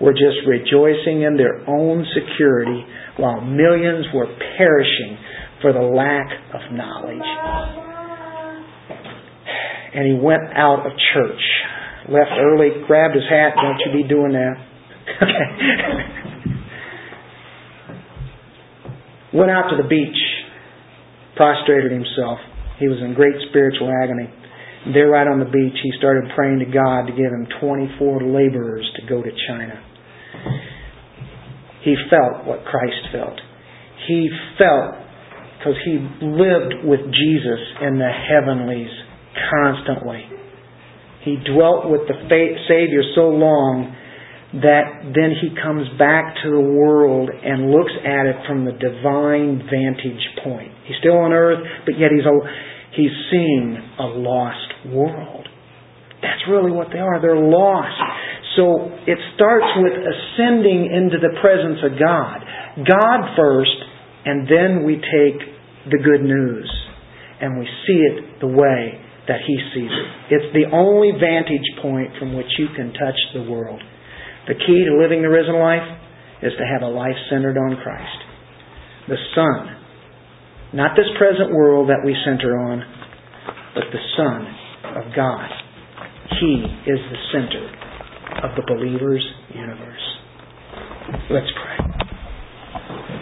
were just rejoicing in their own security while millions were perishing for the lack of knowledge. And he went out of church, left early, grabbed his hat. Don't you be doing that. Went out to the beach, prostrated himself. He was in great spiritual agony. There, right on the beach, he started praying to God to give him 24 laborers to go to China. He felt what Christ felt. He felt because he lived with Jesus in the heavenlies constantly. He dwelt with the Savior so long that then he comes back to the world and looks at it from the divine vantage point. He's still on earth, but yet he's a, he's seeing a lost world. That's really what they are. They're lost. So it starts with ascending into the presence of God. God first, and then we take the good news and we see it the way that He sees it. It's the only vantage point from which you can touch the world. The key to living the risen life is to have a life centered on Christ. The Son. Not this present world that we center on, but the Son of God. He is the center of the believer's universe. Let's pray.